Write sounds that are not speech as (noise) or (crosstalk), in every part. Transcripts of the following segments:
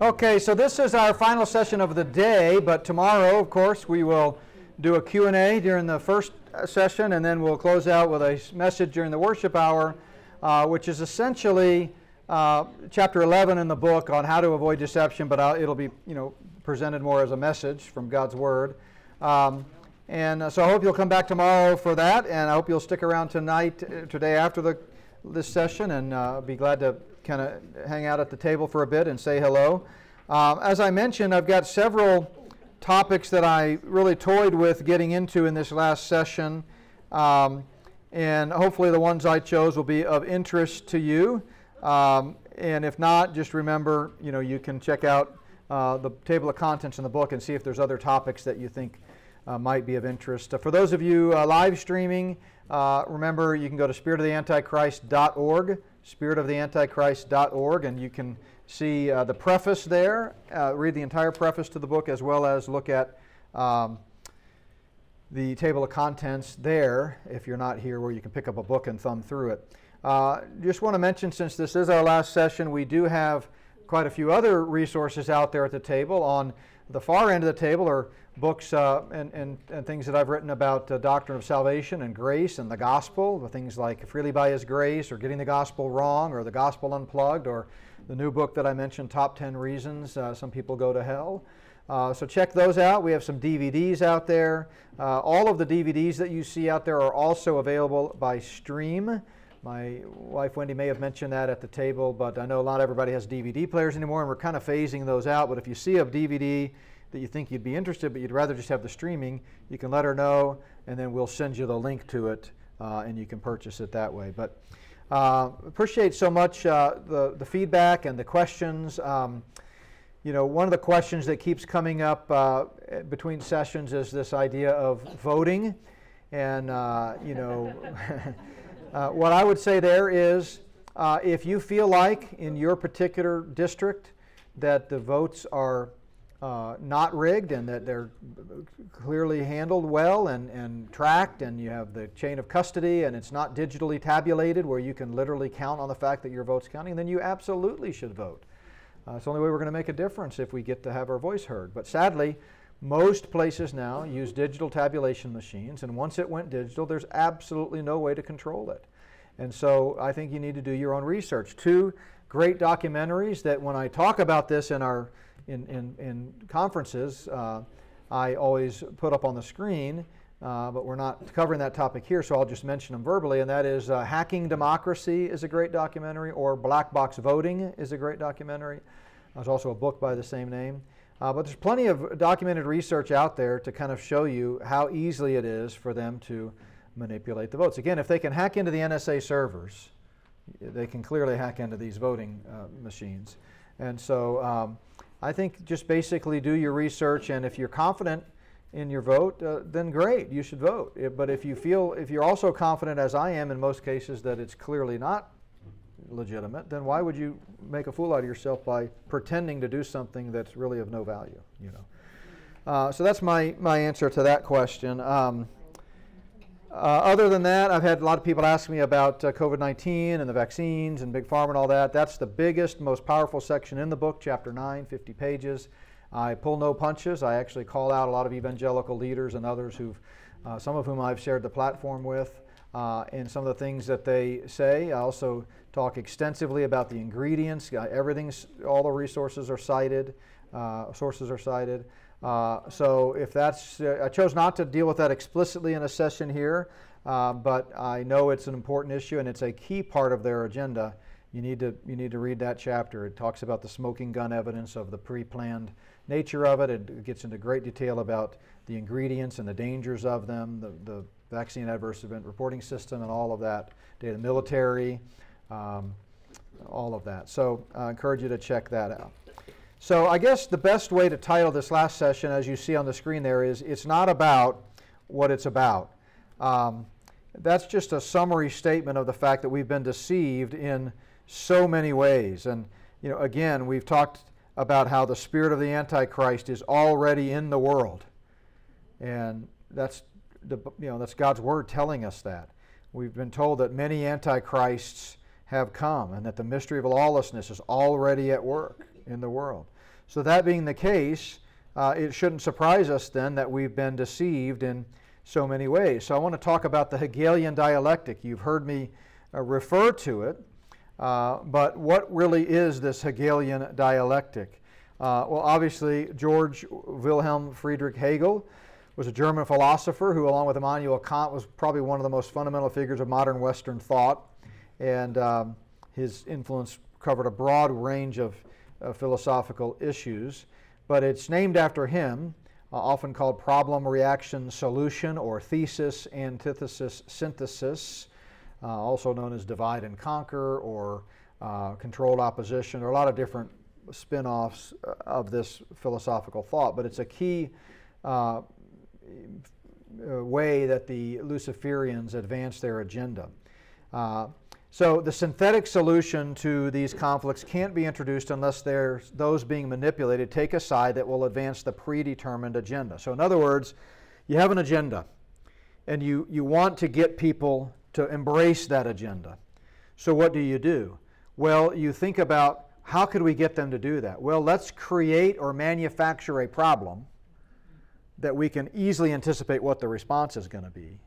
Okay, so this is our final session of the day, but tomorrow, of course, we will do a Q&A during the first uh, session, and then we'll close out with a message during the worship hour, uh, which is essentially uh, chapter 11 in the book on how to avoid deception, but I'll, it'll be, you know, presented more as a message from God's Word. Um, and uh, so I hope you'll come back tomorrow for that, and I hope you'll stick around tonight, uh, today after the, this session, and uh, be glad to kind of hang out at the table for a bit and say hello. Um, as I mentioned, I've got several topics that I really toyed with getting into in this last session, um, and hopefully the ones I chose will be of interest to you. Um, and if not, just remember, you know, you can check out uh, the table of contents in the book and see if there's other topics that you think uh, might be of interest. Uh, for those of you uh, live streaming, uh, remember you can go to spiritoftheantichrist.org, spiritoftheantichrist.org, and you can see uh, the preface there, read the entire preface to the book, as well as look at um, the table of contents there if you're not here, where you can pick up a book and thumb through it. Uh, just want to mention, since this is our last session, we do have quite a few other resources out there at the table. On the far end of the table are books uh, and, and, and, things that I've written about uh, doctrine of salvation and grace and the gospel, things like Freely by His Grace or Getting the Gospel Wrong or The Gospel Unplugged or the new book that I mentioned, Top 10 Reasons uh, Some People Go to Hell. Uh, so check those out. We have some DVDs out there. Uh, all of the DVDs that you see out there are also available by stream. My wife Wendy may have mentioned that at the table, but I know a not everybody has DVD players anymore, and we're kind of phasing those out. But if you see a DVD that you think you'd be interested, but you'd rather just have the streaming, you can let her know, and then we'll send you the link to it, uh, and you can purchase it that way. But uh, appreciate so much uh, the, the feedback and the questions. Um, you know, one of the questions that keeps coming up uh, between sessions is this idea of voting. And, uh, you know, (laughs) Uh, what I would say there is uh, if you feel like in your particular district that the votes are uh, not rigged and that they're clearly handled well and, and tracked, and you have the chain of custody and it's not digitally tabulated where you can literally count on the fact that your vote's counting, then you absolutely should vote. Uh, it's the only way we're going to make a difference if we get to have our voice heard. But sadly, most places now use digital tabulation machines, and once it went digital, there's absolutely no way to control it. And so I think you need to do your own research. Two great documentaries that when I talk about this in our in, in, in conferences, uh, I always put up on the screen, uh, but we're not covering that topic here, so I'll just mention them verbally. And that is uh, Hacking Democracy is a great documentary, or Black Box Voting is a great documentary. There's also a book by the same name. Uh, but there's plenty of documented research out there to kind of show you how easily it is for them to manipulate the votes. Again, if they can hack into the NSA servers, they can clearly hack into these voting uh, machines. And so um, I think just basically do your research, and if you're confident in your vote, uh, then great, you should vote. But if you feel, if you're also confident, as I am in most cases, that it's clearly not legitimate, then why would you make a fool out of yourself by pretending to do something that's really of no value? You know. Uh, so that's my, my answer to that question. Um, other than that, I've had a lot of people ask me about uh, COVID 19 and the vaccines and Big Pharma and all that. That's the biggest, most powerful section in the book, chapter 9, 50 pages. I pull no punches. I actually call out a lot of evangelical leaders and others who've, uh, some of whom I've shared the platform with, uh, and some of the things that they say. I also talk extensively about the ingredients. Uh, everything's, all the resources are cited, uh, sources are cited. Uh, so if that's, uh, I chose not to deal with that explicitly in a session here, uh, but I know it's an important issue and it's a key part of their agenda. You need to you need to read that chapter. It talks about the smoking gun evidence of the pre-planned nature of it. It gets into great detail about the ingredients and the dangers of them, the, the vaccine adverse event reporting system, and all of that. Data military um, all of that. So I encourage you to check that out. So I guess the best way to title this last session, as you see on the screen there, is It's Not About What It's About. Um, that's just a summary statement of the fact that we've been deceived in so many ways. And, you know, again, we've talked about how the spirit of the Antichrist is already in the world. And that's, the, you know, that's God's word telling us that. We've been told that many antichrists have come and that the mystery of lawlessness is already at work in the world. So, that being the case, uh, it shouldn't surprise us then that we've been deceived in so many ways. So, I want to talk about the Hegelian dialectic. You've heard me uh, refer to it, uh, but what really is this Hegelian dialectic? Uh, well, obviously, George Wilhelm Friedrich Hegel was a German philosopher who, along with Immanuel Kant, was probably one of the most fundamental figures of modern Western thought. And um, his influence covered a broad range of uh, philosophical issues. But it's named after him, uh, often called problem, reaction, solution, or thesis, antithesis, synthesis, uh, also known as divide and conquer or uh, controlled opposition. There are a lot of different spin offs uh, of this philosophical thought, but it's a key uh, way that the Luciferians advance their agenda. Uh, so the synthetic solution to these conflicts can't be introduced unless there's those being manipulated take a side that will advance the predetermined agenda. So in other words, you have an agenda and you, you want to get people to embrace that agenda. So what do you do? Well, you think about how could we get them to do that? Well, let's create or manufacture a problem that we can easily anticipate what the response is going to be.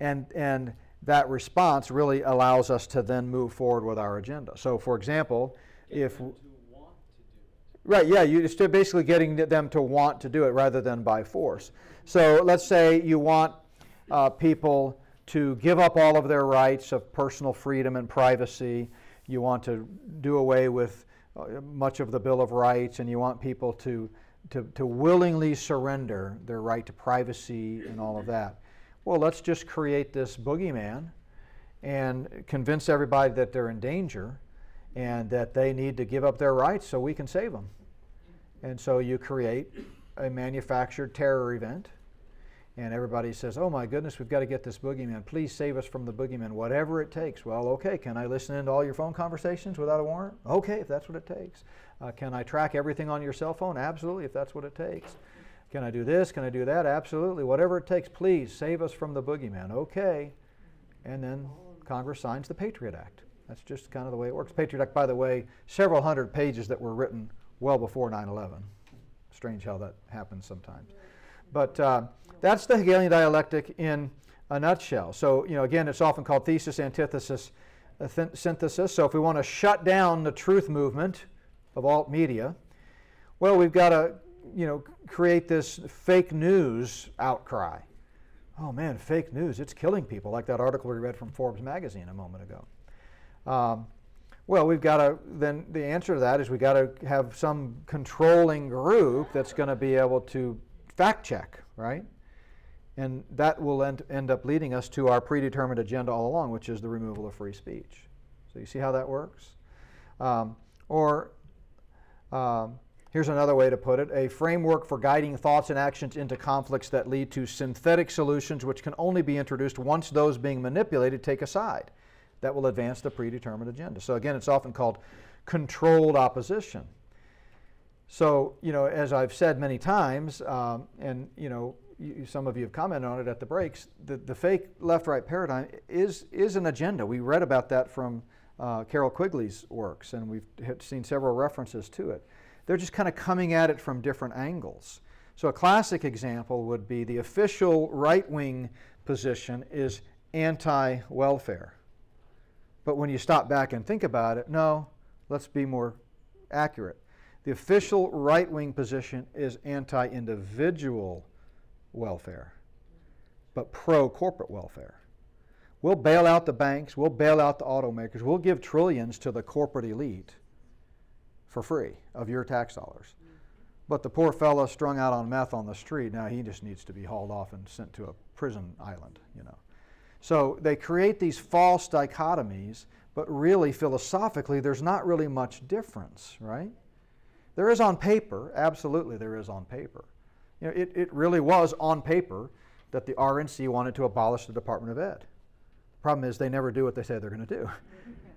And, and that response really allows us to then move forward with our agenda. So, for example, Get if. them to want to do it. Right, yeah, you're just basically getting them to want to do it rather than by force. So let's say you want uh, people to give up all of their rights of personal freedom and privacy. You want to do away with uh, much of the Bill of Rights, and you want people to, to, to willingly surrender their right to privacy and all of that. Well, let's just create this boogeyman and convince everybody that they're in danger and that they need to give up their rights so we can save them. And so you create a manufactured terror event, and everybody says, Oh my goodness, we've got to get this boogeyman. Please save us from the boogeyman, whatever it takes. Well, okay, can I listen into all your phone conversations without a warrant? Okay, if that's what it takes. Uh, can I track everything on your cell phone? Absolutely, if that's what it takes. Can I do this? Can I do that? Absolutely. Whatever it takes, please save us from the boogeyman. Okay. And then Congress signs the Patriot Act. That's just kind of the way it works. Patriot Act, by the way, several hundred pages that were written well before 9 11. Strange how that happens sometimes. But uh, that's the Hegelian dialectic in a nutshell. So, you know, again, it's often called thesis, antithesis, uh, th- synthesis. So, if we want to shut down the truth movement of alt media, well, we've got to, you know, create this fake news outcry. Oh man, fake news, it's killing people, like that article we read from Forbes magazine a moment ago. Um, well, we've got to, then the answer to that is we've got to have some controlling group that's going to be able to fact check, right? And that will end, end up leading us to our predetermined agenda all along, which is the removal of free speech. So you see how that works? Um, or um, here's another way to put it a framework for guiding thoughts and actions into conflicts that lead to synthetic solutions, which can only be introduced once those being manipulated take a side. That will advance the predetermined agenda. So, again, it's often called controlled opposition. So, you know, as I've said many times, um, and, you know, you, some of you have commented on it at the breaks, the, the fake left right paradigm is, is an agenda. We read about that from uh, Carroll Quigley's works, and we've seen several references to it. They're just kind of coming at it from different angles. So, a classic example would be the official right wing position is anti welfare. But when you stop back and think about it, no, let's be more accurate. The official right wing position is anti individual welfare, but pro corporate welfare. We'll bail out the banks, we'll bail out the automakers, we'll give trillions to the corporate elite for free of your tax dollars. But the poor fellow strung out on meth on the street, now he just needs to be hauled off and sent to a prison island, you know. So they create these false dichotomies, but really philosophically, there's not really much difference, right? There is on paper, absolutely, there is on paper. You know, it, it really was on paper that the RNC wanted to abolish the Department of Ed. The problem is they never do what they say they're going to do.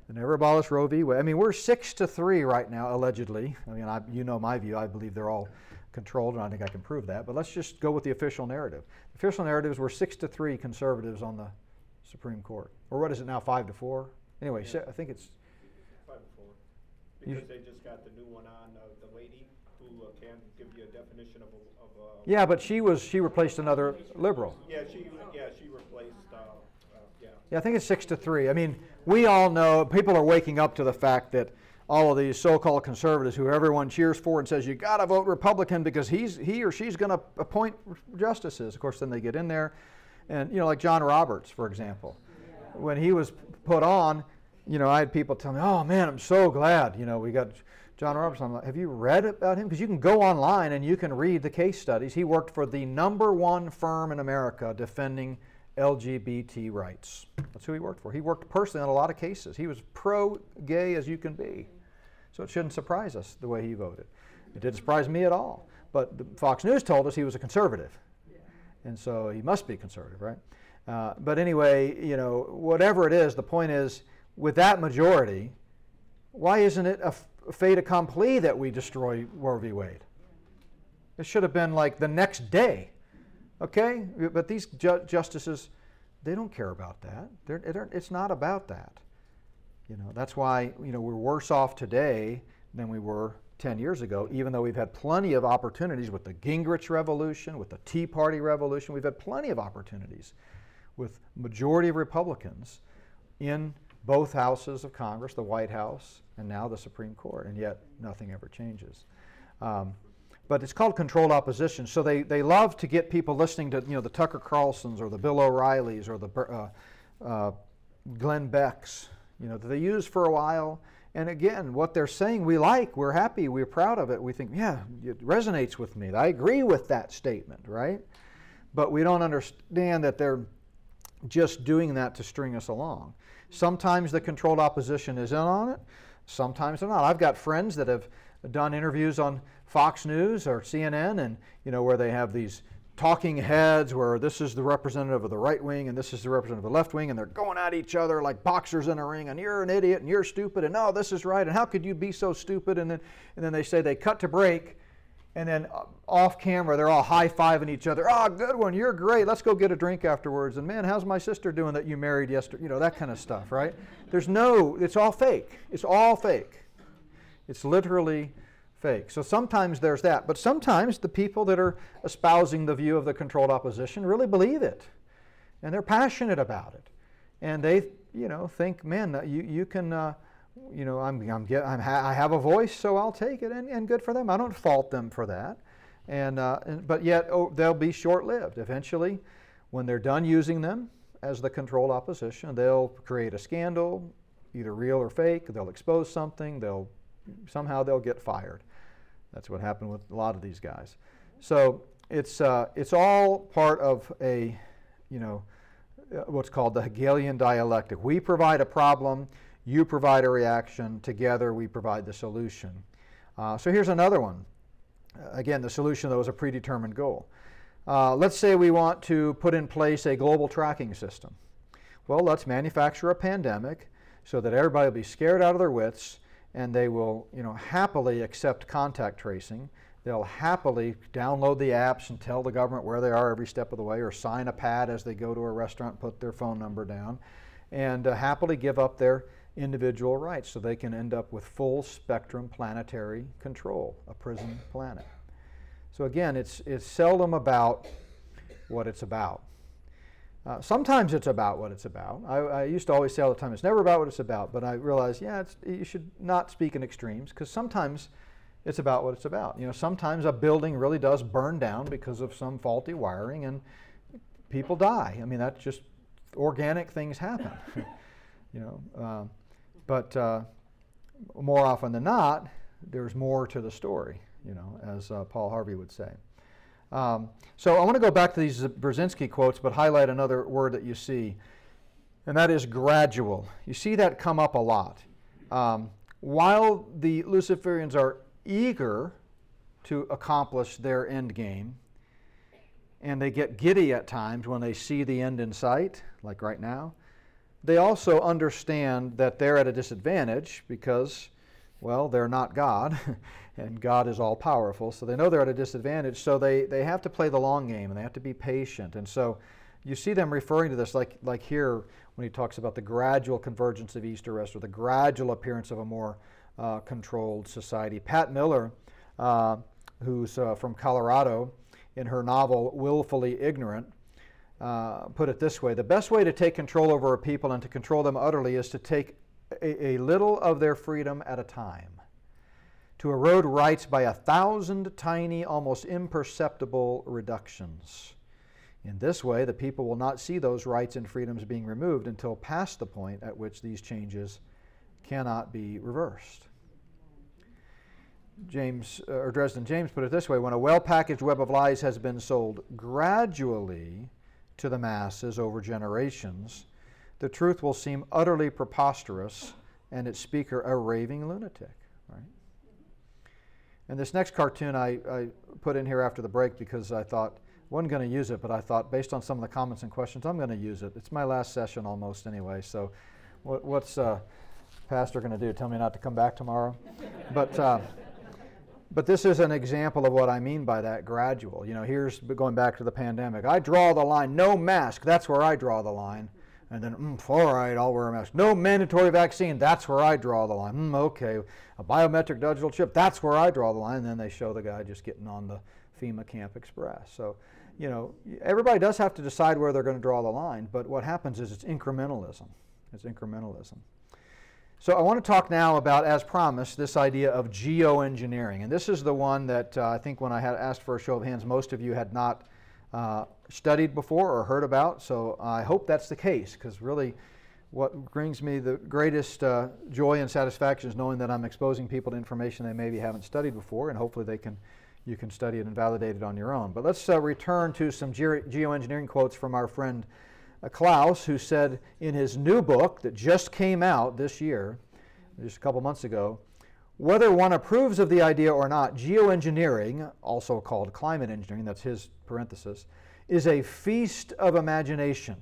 They never abolish Roe v. Wade. I mean, we're six to three right now, allegedly. I mean, I, you know my view. I believe they're all controlled, and I think I can prove that. But let's just go with the official narrative. The official narratives were six to three conservatives on the Supreme Court. Or what is it now, five to four? Anyway, Yeah. so I think it's Five to four. You- Because they just got the new one on, uh, the lady. who uh, can give you a definition of a, of a. Yeah, but she was she replaced another liberal. Yeah, she, yeah, she replaced, uh, yeah. I think it's six to three. I mean, we all know people are waking up to the fact that all of these so-called conservatives, who everyone cheers for and says you got to vote Republican because he's he or she's going to appoint justices. Of course, then they get in there, and you know, like John Roberts, for example, when he was put on, you know, I had people tell me, "Oh man, I'm so glad." You know, we got John Roberts. I'm like, "Have you read about him?" Because you can go online and you can read the case studies. He worked for the number one firm in America defending LGBT rights. That's who he worked for. He worked personally on a lot of cases. He was pro gay as you can be. So it shouldn't surprise us the way he voted. It didn't surprise me at all. But Fox News told us he was a conservative. And so he must be conservative, right? Uh, but anyway, you know, whatever it is, the point is, with that majority, why isn't it a fait accompli that we destroy Roe v. Wade? It should have been like the next day, okay? But these ju- justices, they don't care about that. It's not about that. You know, that's why you know we're worse off today than we were 10 years ago, even though we've had plenty of opportunities with the Gingrich Revolution, with the Tea Party Revolution. We've had plenty of opportunities with majority of Republicans in both houses of Congress, the White House, and now the Supreme Court, and yet nothing ever changes. Um, but it's called controlled opposition. So they, they love to get people listening to you know the Tucker Carlsons or the Bill O'Reillys or the uh, uh, Glenn Becks you know, that they use for a while. And again, what they're saying we like, we're happy, we're proud of it. We think, yeah, it resonates with me. I agree with that statement, right? But we don't understand that they're just doing that to string us along. Sometimes the controlled opposition is in on it, sometimes they're not. I've got friends that have done interviews on Fox News or CNN and you know where they have these talking heads where this is the representative of the right wing and this is the representative of the left wing and they're going at each other like boxers in a ring and you're an idiot and you're stupid and no this is right and how could you be so stupid? And then and then they say they cut to break and then uh, off camera they're all high-fiving each other oh good one you're great let's go get a drink afterwards. And man how's my sister doing that you married yesterday? You know that kind of stuff right? There's no it's all fake it's all fake it's literally fake. So sometimes there's that. But sometimes the people that are espousing the view of the controlled opposition really believe it. And they're passionate about it. And they, you know, think, man, you, you can, uh, you know, I'm, I'm, get, I'm ha- I have a voice, so I'll take it. And, and good for them. I don't fault them for that. And, uh, and but yet oh, they'll be short-lived. Eventually, when they're done using them as the controlled opposition, they'll create a scandal, either real or fake. They'll expose something. They'll somehow they'll get fired. That's what happened with a lot of these guys. So it's, uh, it's all part of a, you know, uh, what's called the Hegelian dialectic. We provide a problem, you provide a reaction, together we provide the solution. Uh, so here's another one. Again, the solution, though, is a predetermined goal. Uh, let's say we want to put in place a global tracking system. Well, let's manufacture a pandemic so that everybody will be scared out of their wits and they will you know, happily accept contact tracing. They'll happily download the apps and tell the government where they are every step of the way, or sign a pad as they go to a restaurant and put their phone number down, and uh, happily give up their individual rights so they can end up with full spectrum planetary control, a prison planet. So again, it's, it's seldom about what it's about. Uh, sometimes it's about what it's about. I, I, used to always say all the time, it's never about what it's about, but I realized, yeah, you should not speak in extremes because sometimes it's about what it's about. You know, sometimes a building really does burn down because of some faulty wiring and people die. I mean, that's just organic things happen. (laughs) you know, uh, but uh, more often than not, there's more to the story. You know, as uh, Paul Harvey would say. Um, so I want to go back to these Brzezinski quotes, but highlight another word that you see, and that is gradual. You see that come up a lot. Um, while the Luciferians are eager to accomplish their end game, and they get giddy at times when they see the end in sight, like right now, they also understand that they're at a disadvantage because, well, they're not God. (laughs) and God is all powerful. So they know they're at a disadvantage. So they, they have to play the long game and they have to be patient. And so you see them referring to this like, like here when he talks about the gradual convergence of East or West or the gradual appearance of a more uh, controlled society. Pat Miller uh, who's uh, from Colorado, in her novel Willfully Ignorant, uh, put it this way The best way to take control over a people and to control them utterly is to take a, a little of their freedom at a time to erode rights by a thousand tiny, almost imperceptible reductions. In this way, the people will not see those rights and freedoms being removed until past the point at which these changes cannot be reversed. James uh, or Dresden James put it this way when a well packaged web of lies has been sold gradually to the masses over generations, the truth will seem utterly preposterous and its speaker a raving lunatic. Right? And this next cartoon I, I put in here after the break because I thought, wasn't going to use it, but I thought based on some of the comments and questions, I'm going to use it. It's my last session almost anyway. So, what, what's uh, pastor going to do? Tell me not to come back tomorrow? (laughs) but uh, but this is an example of what I mean by that gradual. You know, here's going back to the pandemic. I draw the line. No mask. That's where I draw the line. And then, mm, all right, I'll wear a mask. No mandatory vaccine. That's where I draw the line. Mm, okay. A biometric digital chip. That's where I draw the line. And then they show the guy just getting on the FEMA Camp Express. So, you know, everybody does have to decide where they're going to draw the line. But what happens is it's incrementalism. It's incrementalism. So I want to talk now about, as promised, this idea of geoengineering. And this is the one that uh, I think when I had asked for a show of hands, most of you had not uh, studied before or heard about. So I hope that's the case, because really what brings me the greatest uh, joy and satisfaction is knowing that I'm exposing people to information they maybe haven't studied before, and hopefully they can, you can study it and validate it on your own. But let's uh, return to some ge- geoengineering quotes from our friend uh, Klaus, who said in his new book that just came out this year, just a couple months ago, whether one approves of the idea or not, geoengineering, also called climate engineering, that's his parenthesis, is a feast of imagination.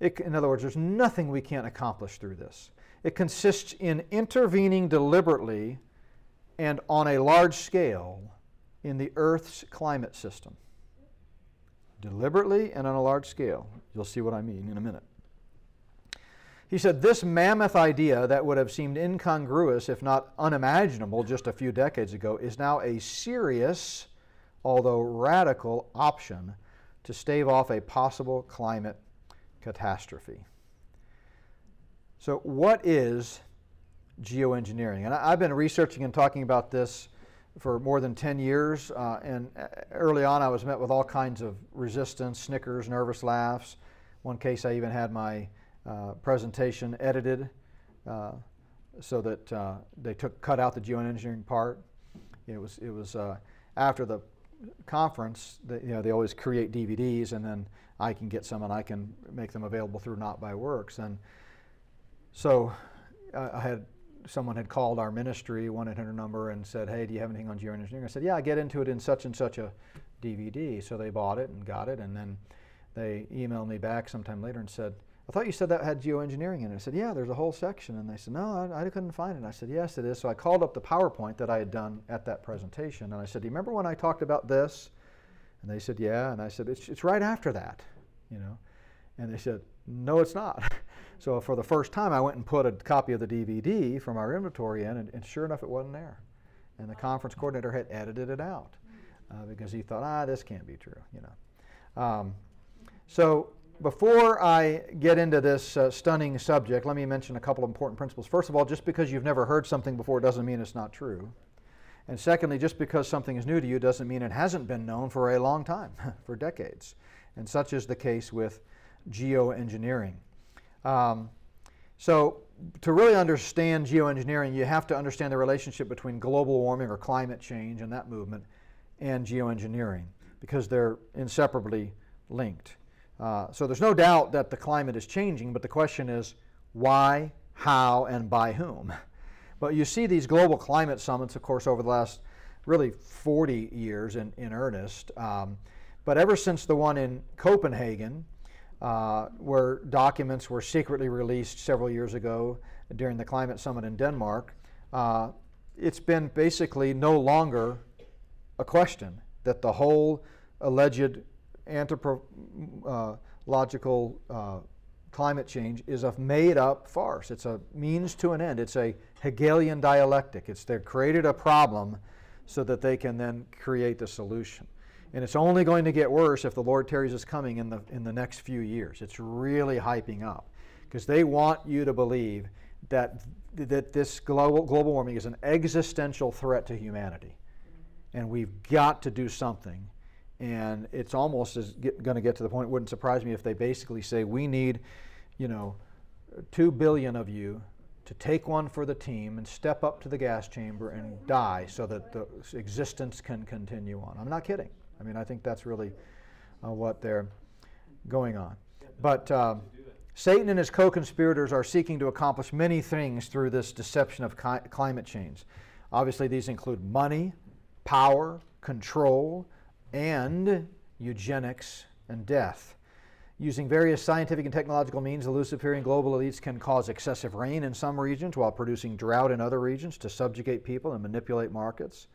It, in other words, there's nothing we can't accomplish through this. It consists in intervening deliberately and on a large scale in the Earth's climate system. Deliberately and on a large scale. You'll see what I mean in a minute. He said, This mammoth idea that would have seemed incongruous, if not unimaginable, just a few decades ago, is now a serious, although radical, option to stave off a possible climate catastrophe. So, what is geoengineering? And I've been researching and talking about this for more than 10 years. Uh, and uh, early on, I was met with all kinds of resistance, snickers, nervous laughs. One case, I even had my uh, presentation edited uh, so that uh, they took cut out the geoengineering part. It was it was uh, after the conference. That, you know they always create DVDs, and then I can get some and I can make them available through Not by Works. And so I had someone had called our ministry, 1 800 number, and said, Hey, do you have anything on geoengineering? I said, Yeah, I get into it in such and such a DVD. So they bought it and got it, and then they emailed me back sometime later and said, I thought you said that had geoengineering in it. I said, Yeah, there's a whole section. And they said, No, I, I, couldn't find it. I said, Yes, it is. So I called up the PowerPoint that I had done at that presentation. And I said, Do you remember when I talked about this? And they said, Yeah. And I said, It's, it's right after that, you know. And they said, No, it's not. (laughs) so for the first time, I went and put a copy of the DVD from our inventory in, and, and sure enough, it wasn't there. And the conference coordinator had edited it out uh, because he thought, ah, this can't be true, you know. Um, so before I get into this uh, stunning subject, let me mention a couple of important principles. First of all, just because you've never heard something before doesn't mean it's not true. And secondly, just because something is new to you doesn't mean it hasn't been known for a long time, (laughs) for decades. And such is the case with geoengineering. Um, so, to really understand geoengineering, you have to understand the relationship between global warming or climate change and that movement and geoengineering because they're inseparably linked. Uh, so there's no doubt that the climate is changing, but the question is why, how, and by whom? (laughs) But you see these global climate summits, of course, over the last really 40 years in, in earnest. Um, but ever since the one in Copenhagen, uh, where documents were secretly released several years ago during the climate summit in Denmark, uh, it's been basically no longer a question that the whole alleged anthropological uh, climate change is a made up farce. It's a means to an end. It's a Hegelian dialectic. It's they've created a problem so that they can then create the solution. And it's only going to get worse if the Lord tarries is coming in the, in the next few years. It's really hyping up because they want you to believe that, that this global, global warming is an existential threat to humanity. And we've got to do something. And it's almost going to get to the point, it wouldn't surprise me if they basically say, we need, you know, two billion of you to take one for the team and step up to the gas chamber and die so that the existence can continue on. I'm not kidding. I mean, I think that's really uh, what they're going on. But um, Satan and his co conspirators are seeking to accomplish many things through this deception of ki- climate change. Obviously, these include money, power, control, and eugenics and death. Using various scientific and technological means, the Luciferian global elites can cause excessive rain in some regions while producing drought in other regions to subjugate people and manipulate markets.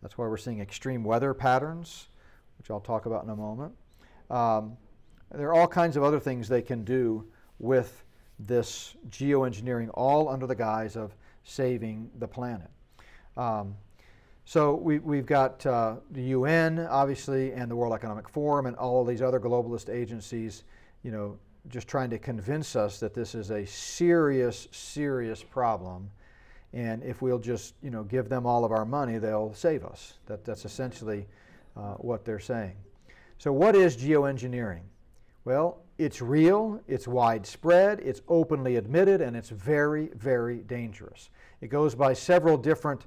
That's why we're seeing extreme weather patterns, which I'll talk about in a moment. Um, there are all kinds of other things they can do with this geoengineering, all under the guise of saving the planet. Um, so we, have got uh, the UN, obviously, and the World Economic Forum, and all of these other globalist agencies, you know, just trying to convince us that this is a serious, serious problem. And if we'll just, you know, give them all of our money, they'll save us. That, that's essentially uh, what they're saying. So, what is geoengineering? Well, it's real, it's widespread, it's openly admitted, and it's very, very dangerous. It goes by several different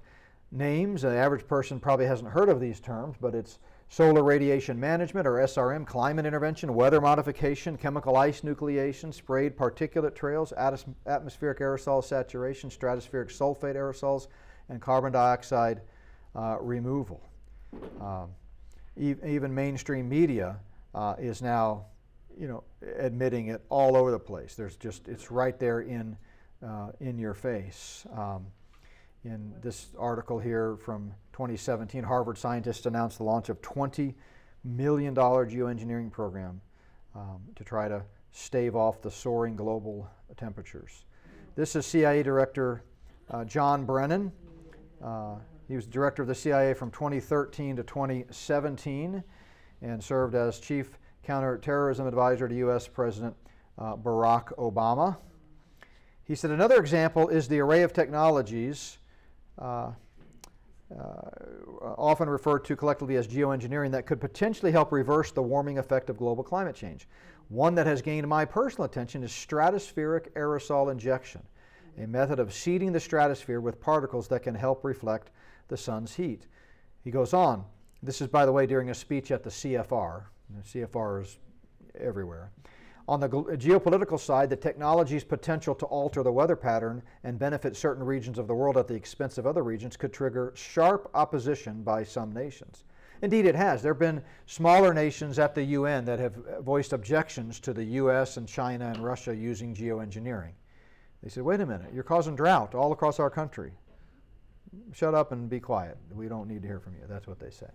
names. The average person probably hasn't heard of these terms, but it's solar radiation management or SRM, climate intervention, weather modification, chemical ice nucleation, sprayed particulate trails, atmospheric aerosol saturation, stratospheric sulfate aerosols, and carbon dioxide uh, removal. Um, even mainstream media uh, is now, you know, admitting it all over the place. There's just it's right there in uh, in your face. Um, in this article here from 2017, Harvard scientists announced the launch of $20 million geoengineering program um, to try to stave off the soaring global temperatures. This is CIA Director uh, John Brennan. Uh, he was director of the CIA from 2013 to 2017 and served as chief counterterrorism advisor to U.S. President uh, Barack Obama. He said another example is the array of technologies uh, uh, often referred to collectively as geoengineering, that could potentially help reverse the warming effect of global climate change. One that has gained my personal attention is stratospheric aerosol injection, a method of seeding the stratosphere with particles that can help reflect the sun's heat. He goes on, this is, by the way, during a speech at the CFR. The CFR is everywhere. On the geopolitical side, the technology's potential to alter the weather pattern and benefit certain regions of the world at the expense of other regions could trigger sharp opposition by some nations. Indeed, it has. There have been smaller nations at the UN that have voiced objections to the US and China and Russia using geoengineering. They said, wait a minute, you're causing drought all across our country. Shut up and be quiet. We don't need to hear from you. That's what they say.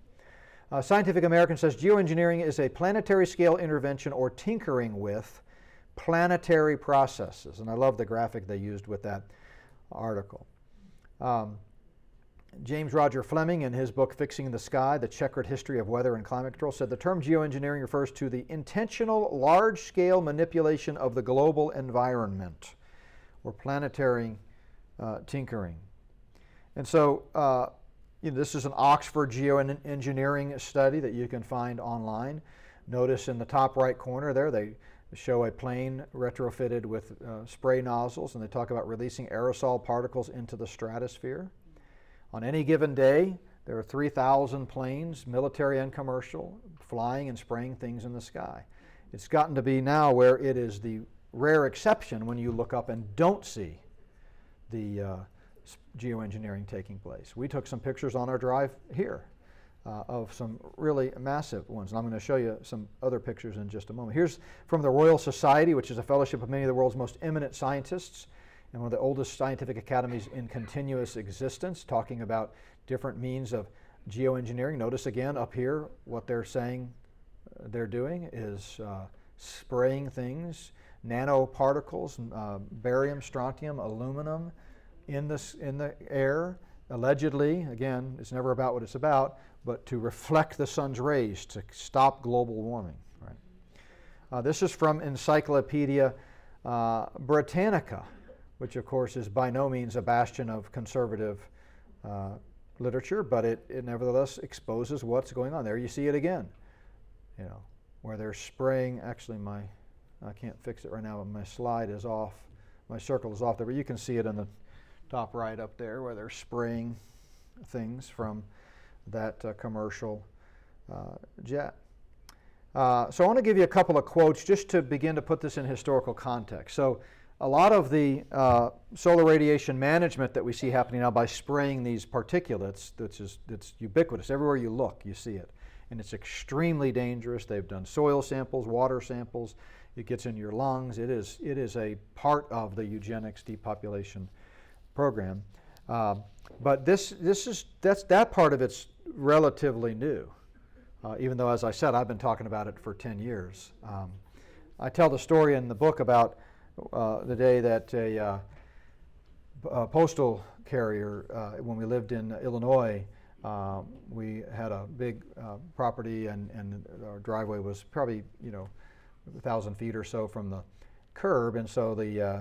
Uh, Scientific American says geoengineering is a planetary scale intervention or tinkering with planetary processes. And I love the graphic they used with that article. Um, James Roger Fleming, in his book Fixing the Sky The Checkered History of Weather and Climate Control, said the term geoengineering refers to the intentional large scale manipulation of the global environment or planetary uh, tinkering. And so, uh, you know, this is an Oxford geoengineering study that you can find online. Notice in the top right corner there, they show a plane retrofitted with uh, spray nozzles, and they talk about releasing aerosol particles into the stratosphere. On any given day, there are 3,000 planes, military and commercial, flying and spraying things in the sky. It's gotten to be now where it is the rare exception when you look up and don't see the uh, geoengineering taking place. We took some pictures on our drive here uh, of some really massive ones, and I'm going to show you some other pictures in just a moment. Here's from the Royal Society, which is a fellowship of many of the world's most eminent scientists and one of the oldest scientific academies in continuous existence, talking about different means of geoengineering. Notice again up here what they're saying uh, they're doing is uh, spraying things, nanoparticles, uh, barium, strontium, aluminum, in the, in the air allegedly, again, it's never about what it's about, but to reflect the sun's rays to stop global warming. Right? Uh, this is from Encyclopedia uh, Britannica, which of course is by no means a bastion of conservative uh, literature, but it, it nevertheless exposes what's going on. There you see it again, you know, where they're spraying. Actually, my I can't fix it right now, but my slide is off. My circle is off there, but you can see it in the top right up there where they're spraying things from that uh, commercial uh, jet. Uh, so I want to give you a couple of quotes just to begin to put this in historical context. So a lot of the uh, solar radiation management that we see happening now by spraying these particulates, that's, just, that's ubiquitous. Everywhere you look, you see it. And it's extremely dangerous. They've done soil samples, water samples. It gets in your lungs. It is, it is a part of the eugenics depopulation program. Uh, but this, this is, that's, that part of it's relatively new, uh, even though, as I said, I've been talking about it for 10 years. Um, I tell the story in the book about uh, the day that a, uh, a postal carrier, uh, when we lived in Illinois, uh, we had a big property and, and our driveway was probably, you know, a thousand feet or so from the curb, and so the uh,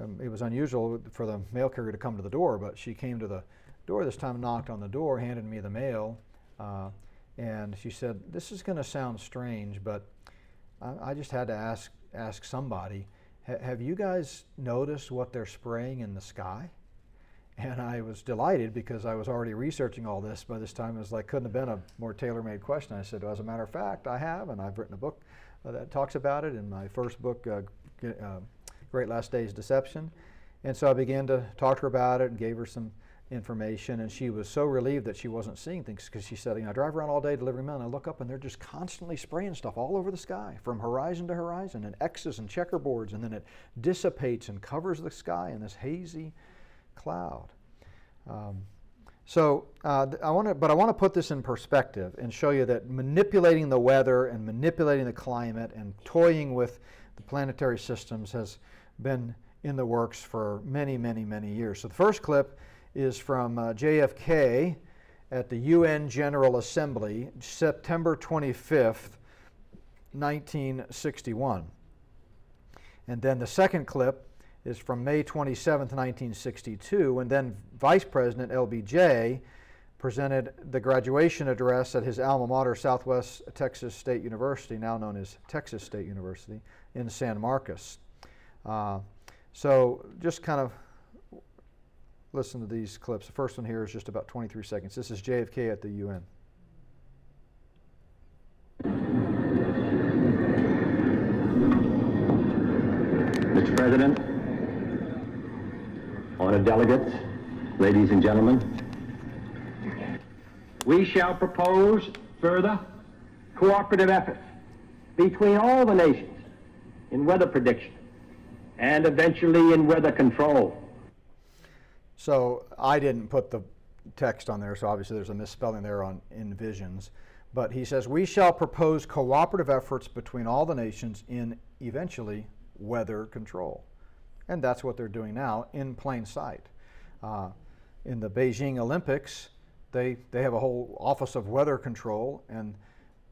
um, it was unusual for the mail carrier to come to the door, but she came to the door this time, knocked on the door, handed me the mail, uh, and she said, "This is going to sound strange, but I, I, just had to ask ask somebody. have you guys noticed what they're spraying in the sky?" (laughs) And I was delighted because I was already researching all this by this time. It was like couldn't have been a more tailor-made question. I said, well, "As a matter of fact, I have, and I've written a book uh, that talks about it in my first book, uh, uh, Great Last Days Deception. And so I began to talk to her about it and gave her some information. And she was so relieved that she wasn't seeing things because she said, you know, I drive around all day delivering mail and I look up and they're just constantly spraying stuff all over the sky from horizon to horizon and X's and checkerboards. And then it dissipates and covers the sky in this hazy cloud. Um, so uh, I want to, but I want to put this in perspective and show you that manipulating the weather and manipulating the climate and toying with the planetary systems has been in the works for many, many, many years. So the first clip is from uh, JFK at the UN General Assembly, September 25th, 1961. And then the second clip is from May 27, 1962, when then Vice President LBJ presented the graduation address at his alma mater, Southwest Texas State University, now known as Texas State University, in San Marcos. Uh, so just kind of listen to these clips. The first one here is just about 23 seconds. This is JFK at the UN. Mr. President, honored delegates, ladies and gentlemen, we shall propose further cooperative efforts between all the nations in weather prediction and eventually in weather control. So I didn't put the text on there, so obviously there's a misspelling there on envisions. But he says, We shall propose cooperative efforts between all the nations in eventually weather control. And that's what they're doing now in plain sight. Uh, in the Beijing Olympics, they, they have a whole office of weather control, and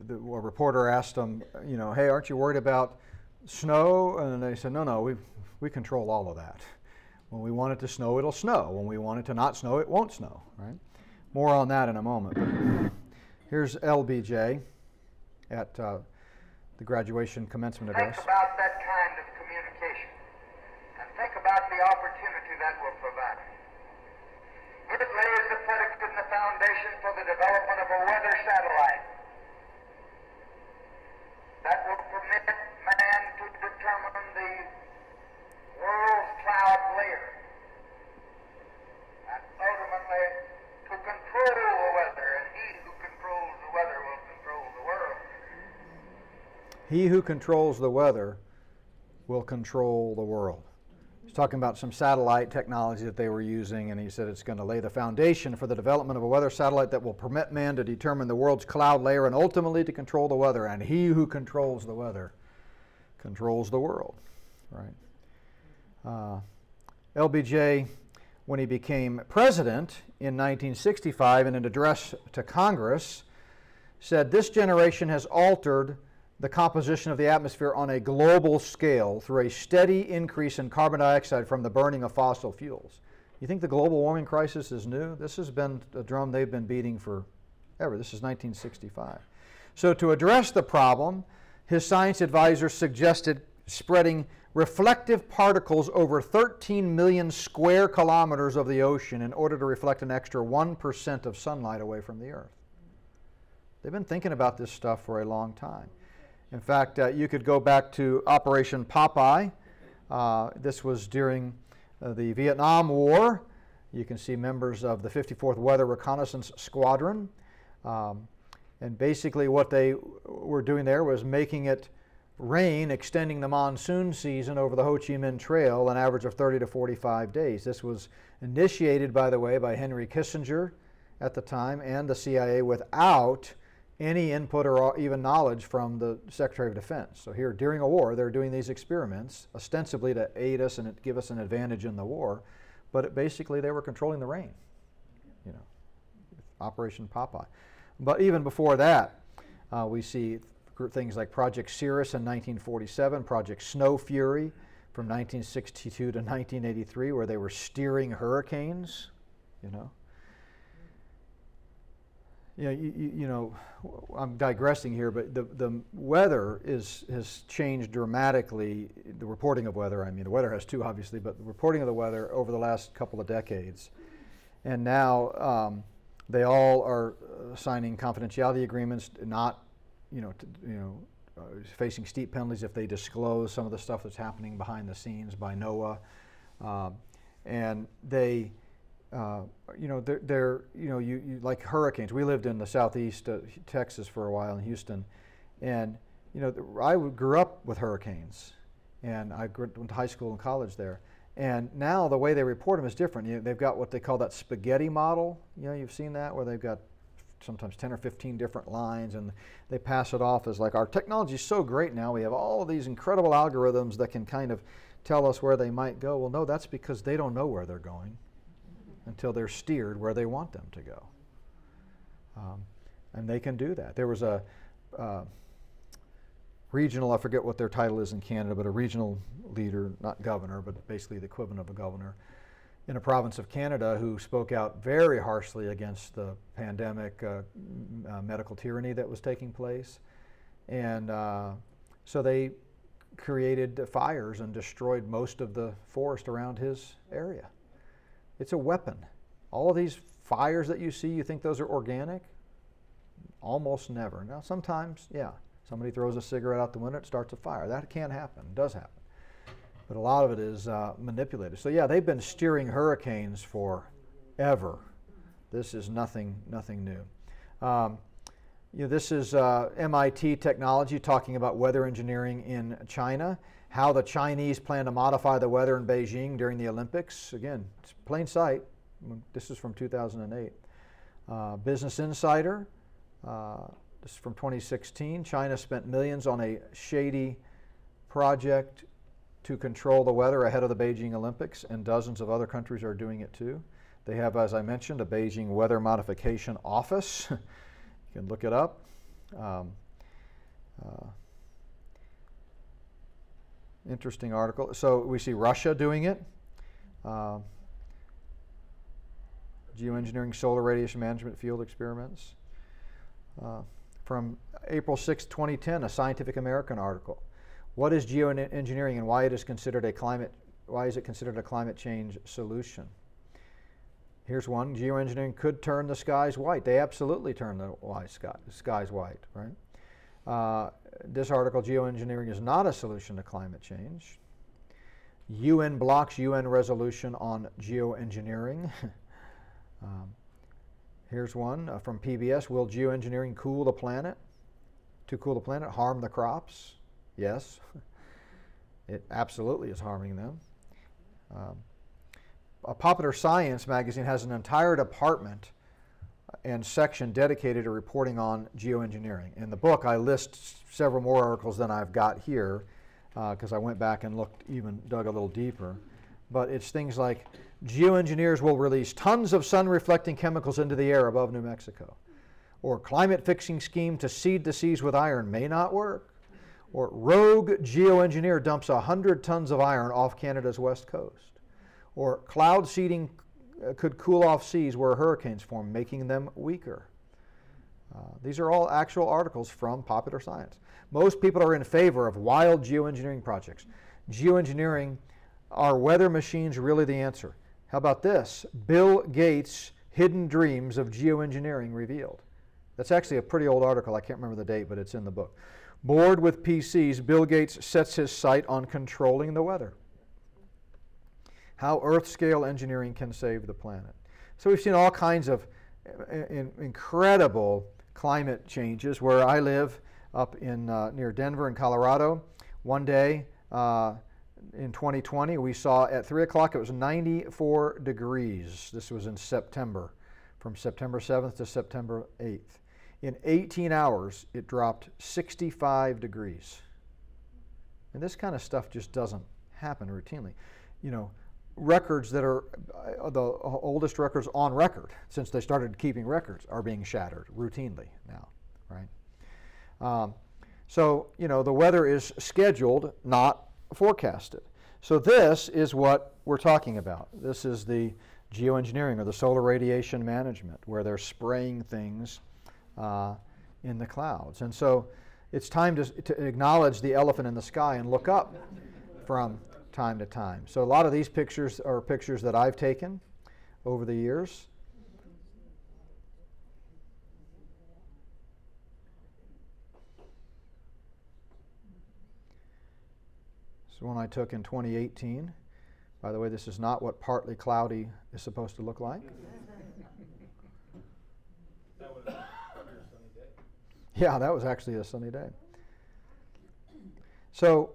the, a reporter asked them, you know, hey, aren't you worried about snow? And they said, no, no, we, we control all of that. When we want it to snow, it'll snow. When we want it to not snow, it won't snow, right? More on that in a moment. But here's LBJ at uh, the graduation commencement address. Think about that kind of communication and think about the opportunity that will provide. It lays the predicate and the foundation for the development of a weather satellite that will permit man to determine the world's cloud layer and ultimately to control the weather, and he who controls the weather will control the world. He who controls the weather will control the world He's talking about some satellite technology that they were using, and he said it's going to lay the foundation for the development of a weather satellite that will permit man to determine the world's cloud layer and ultimately to control the weather. And he who controls the weather controls the world, right? Uh, LBJ when he became president in 1965 in an address to Congress, said this generation has altered the composition of the atmosphere on a global scale through a steady increase in carbon dioxide from the burning of fossil fuels. You think the global warming crisis is new? This has been a drum they've been beating for ever. This is 1965. So, to address the problem, his science advisor suggested spreading reflective particles over 13 million square kilometers of the ocean in order to reflect an extra 1% of sunlight away from the Earth. They've been thinking about this stuff for a long time. In fact, uh, you could go back to Operation Popeye. Uh, this was during uh, the Vietnam War. You can see members of the 54th Weather Reconnaissance Squadron. Um, and basically, what they were doing there was making it rain, extending the monsoon season over the Ho Chi Minh Trail, an average of 30 to 45 days. This was initiated, by the way, by Henry Kissinger at the time and the CIA without any input or even knowledge from the Secretary of Defense. So here, during a war, they're doing these experiments, ostensibly to aid us and give us an advantage in the war, but it, basically they were controlling the rain. You know, Operation Popeye. But even before that, uh, we see things like Project Cirrus in 1947, Project Stormfury from 1962 to 1983, where they were steering hurricanes. You know, you know, you, you, know, I'm digressing here, but the, the weather is, has changed dramatically. The reporting of weather, I mean, the weather has too, obviously, but the reporting of the weather over the last couple of decades. And now um, they all are uh, signing confidentiality agreements, not, you know, to, you know, uh, facing steep penalties if they disclose some of the stuff that's happening behind the scenes by NOAA. Um, and they, uh, you know, they're, they're, you know, you, you, like hurricanes. We lived in the southeast uh, Texas for a while in Houston, and you know, I grew up with hurricanes, and I went to high school and college there. And now the way they report them is different. You know, they've got what they call that spaghetti model. You know, you've seen that where they've got sometimes 10 or 15 different lines and they pass it off as like our technology is so great now we have all these incredible algorithms that can kind of tell us where they might go well no that's because they don't know where they're going until they're steered where they want them to go. Um, and they can do that. There was a uh, regional, I forget what their title is in Canada, but a regional leader, not governor, but basically the equivalent of a governor in a province of Canada who spoke out very harshly against the pandemic uh, uh, medical tyranny that was taking place. And uh, so they created fires and destroyed most of the forest around his area. It's a weapon. All of these fires that you see, you think those are organic? Almost never. Now, sometimes, yeah, somebody throws a cigarette out the window, it starts a fire. That can happen, it does happen. But a lot of it is uh, manipulated. So, yeah, they've been steering hurricanes for ever. This is nothing, nothing new. Um, you know, this is uh, MIT technology talking about weather engineering in China how the Chinese plan to modify the weather in Beijing during the Olympics. Again, it's plain sight. This is from 2008. Uh, Business Insider, uh, this is from 2016. China spent millions on a shady project to control the weather ahead of the Beijing Olympics, and dozens of other countries are doing it too. They have, as I mentioned, a Beijing Weather Modification Office. (laughs) you can look it up. Um, uh, Interesting article. So we see Russia doing it. Uh, geoengineering solar radiation management field experiments. Uh, from April 6, 2010, a Scientific American article. What is geoengineering and why it is considered a climate why is it considered a climate change solution? Here's one. Geoengineering could turn the skies white. They absolutely turn the skies white, right? Uh, this article, Geoengineering is not a solution to climate change. UN blocks UN resolution on geoengineering. (laughs) um, here's one uh, from PBS Will geoengineering cool the planet? To cool the planet, harm the crops? Yes. (laughs) it absolutely is harming them. Um, a Popular Science magazine has an entire department and section dedicated to reporting on geoengineering. In the book, I list several more articles than I've got here because uh, I went back and looked even, dug a little deeper. But it's things like geoengineers will release tons of sun reflecting chemicals into the air above New Mexico. Or climate fixing scheme to seed the seas with iron may not work. Or rogue geoengineer dumps 100 tons of iron off Canada's west coast. Or cloud seeding could cool off seas where hurricanes form, making them weaker. Uh, these are all actual articles from Popular Science. Most people are in favor of wild geoengineering projects. Geoengineering, are weather machines really the answer? How about this? Bill Gates' hidden dreams of geoengineering revealed. That's actually a pretty old article. I can't remember the date, but it's in the book. Bored with PCs, Bill Gates sets his sight on controlling the weather. How Earth scale engineering can save the planet. So we've seen all kinds of uh, in, incredible climate changes. Where I live, up in uh, near Denver in Colorado, one day uh, in 2020 we saw at 3 o'clock it was 94 degrees. This was in September, from September 7th to September 8th. In 18 hours, it dropped 65 degrees. And this kind of stuff just doesn't happen routinely. You know, records that are uh, the oldest records on record since they started keeping records are being shattered routinely now, right? Um, so, you know, the weather is scheduled, not forecasted. So, this is what we're talking about. This is the geoengineering or the solar radiation management, where they're spraying things uh, in the clouds. And so, it's time to, to acknowledge the elephant in the sky and look up from time to time. So a lot of these pictures are pictures that I've taken over the years. This is one I took in 2018. By the way, this is not what partly cloudy is supposed to look like. That was a sunny day. Yeah, that was actually a sunny day. So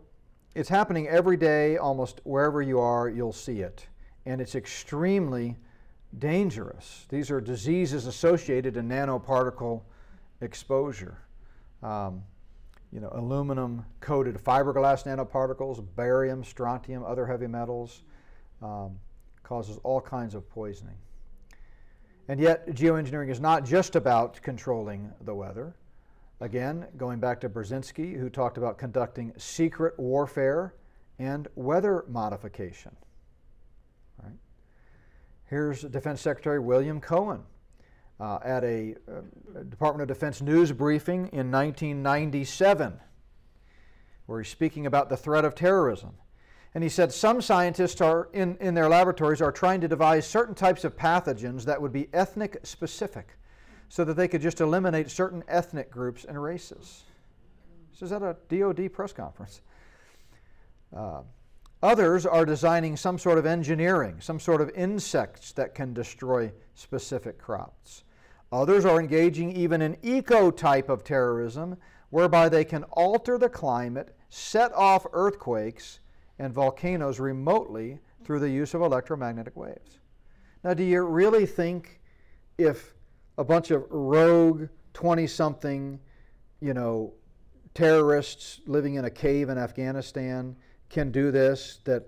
it's happening every day, almost wherever you are, you'll see it. And it's extremely dangerous. These are diseases associated to nanoparticle exposure. Um, you know, aluminum coated fiberglass nanoparticles, barium, strontium, other heavy metals, um, causes all kinds of poisoning. And yet, geoengineering is not just about controlling the weather. Again, going back to Brzezinski, who talked about conducting secret warfare and weather modification. Right? Here's Defense Secretary William Cohen uh, at a uh, Department of Defense news briefing in 1997, where he's speaking about the threat of terrorism. And he said some scientists are in, in their laboratories are trying to devise certain types of pathogens that would be ethnic specific so that they could just eliminate certain ethnic groups and races. This is at a DoD press conference. Uh, others are designing some sort of engineering, some sort of insects that can destroy specific crops. Others are engaging even in eco type of terrorism, whereby they can alter the climate, set off earthquakes and volcanoes remotely through the use of electromagnetic waves. Now, do you really think if a bunch of rogue 20 something, you know, terrorists living in a cave in Afghanistan can do this that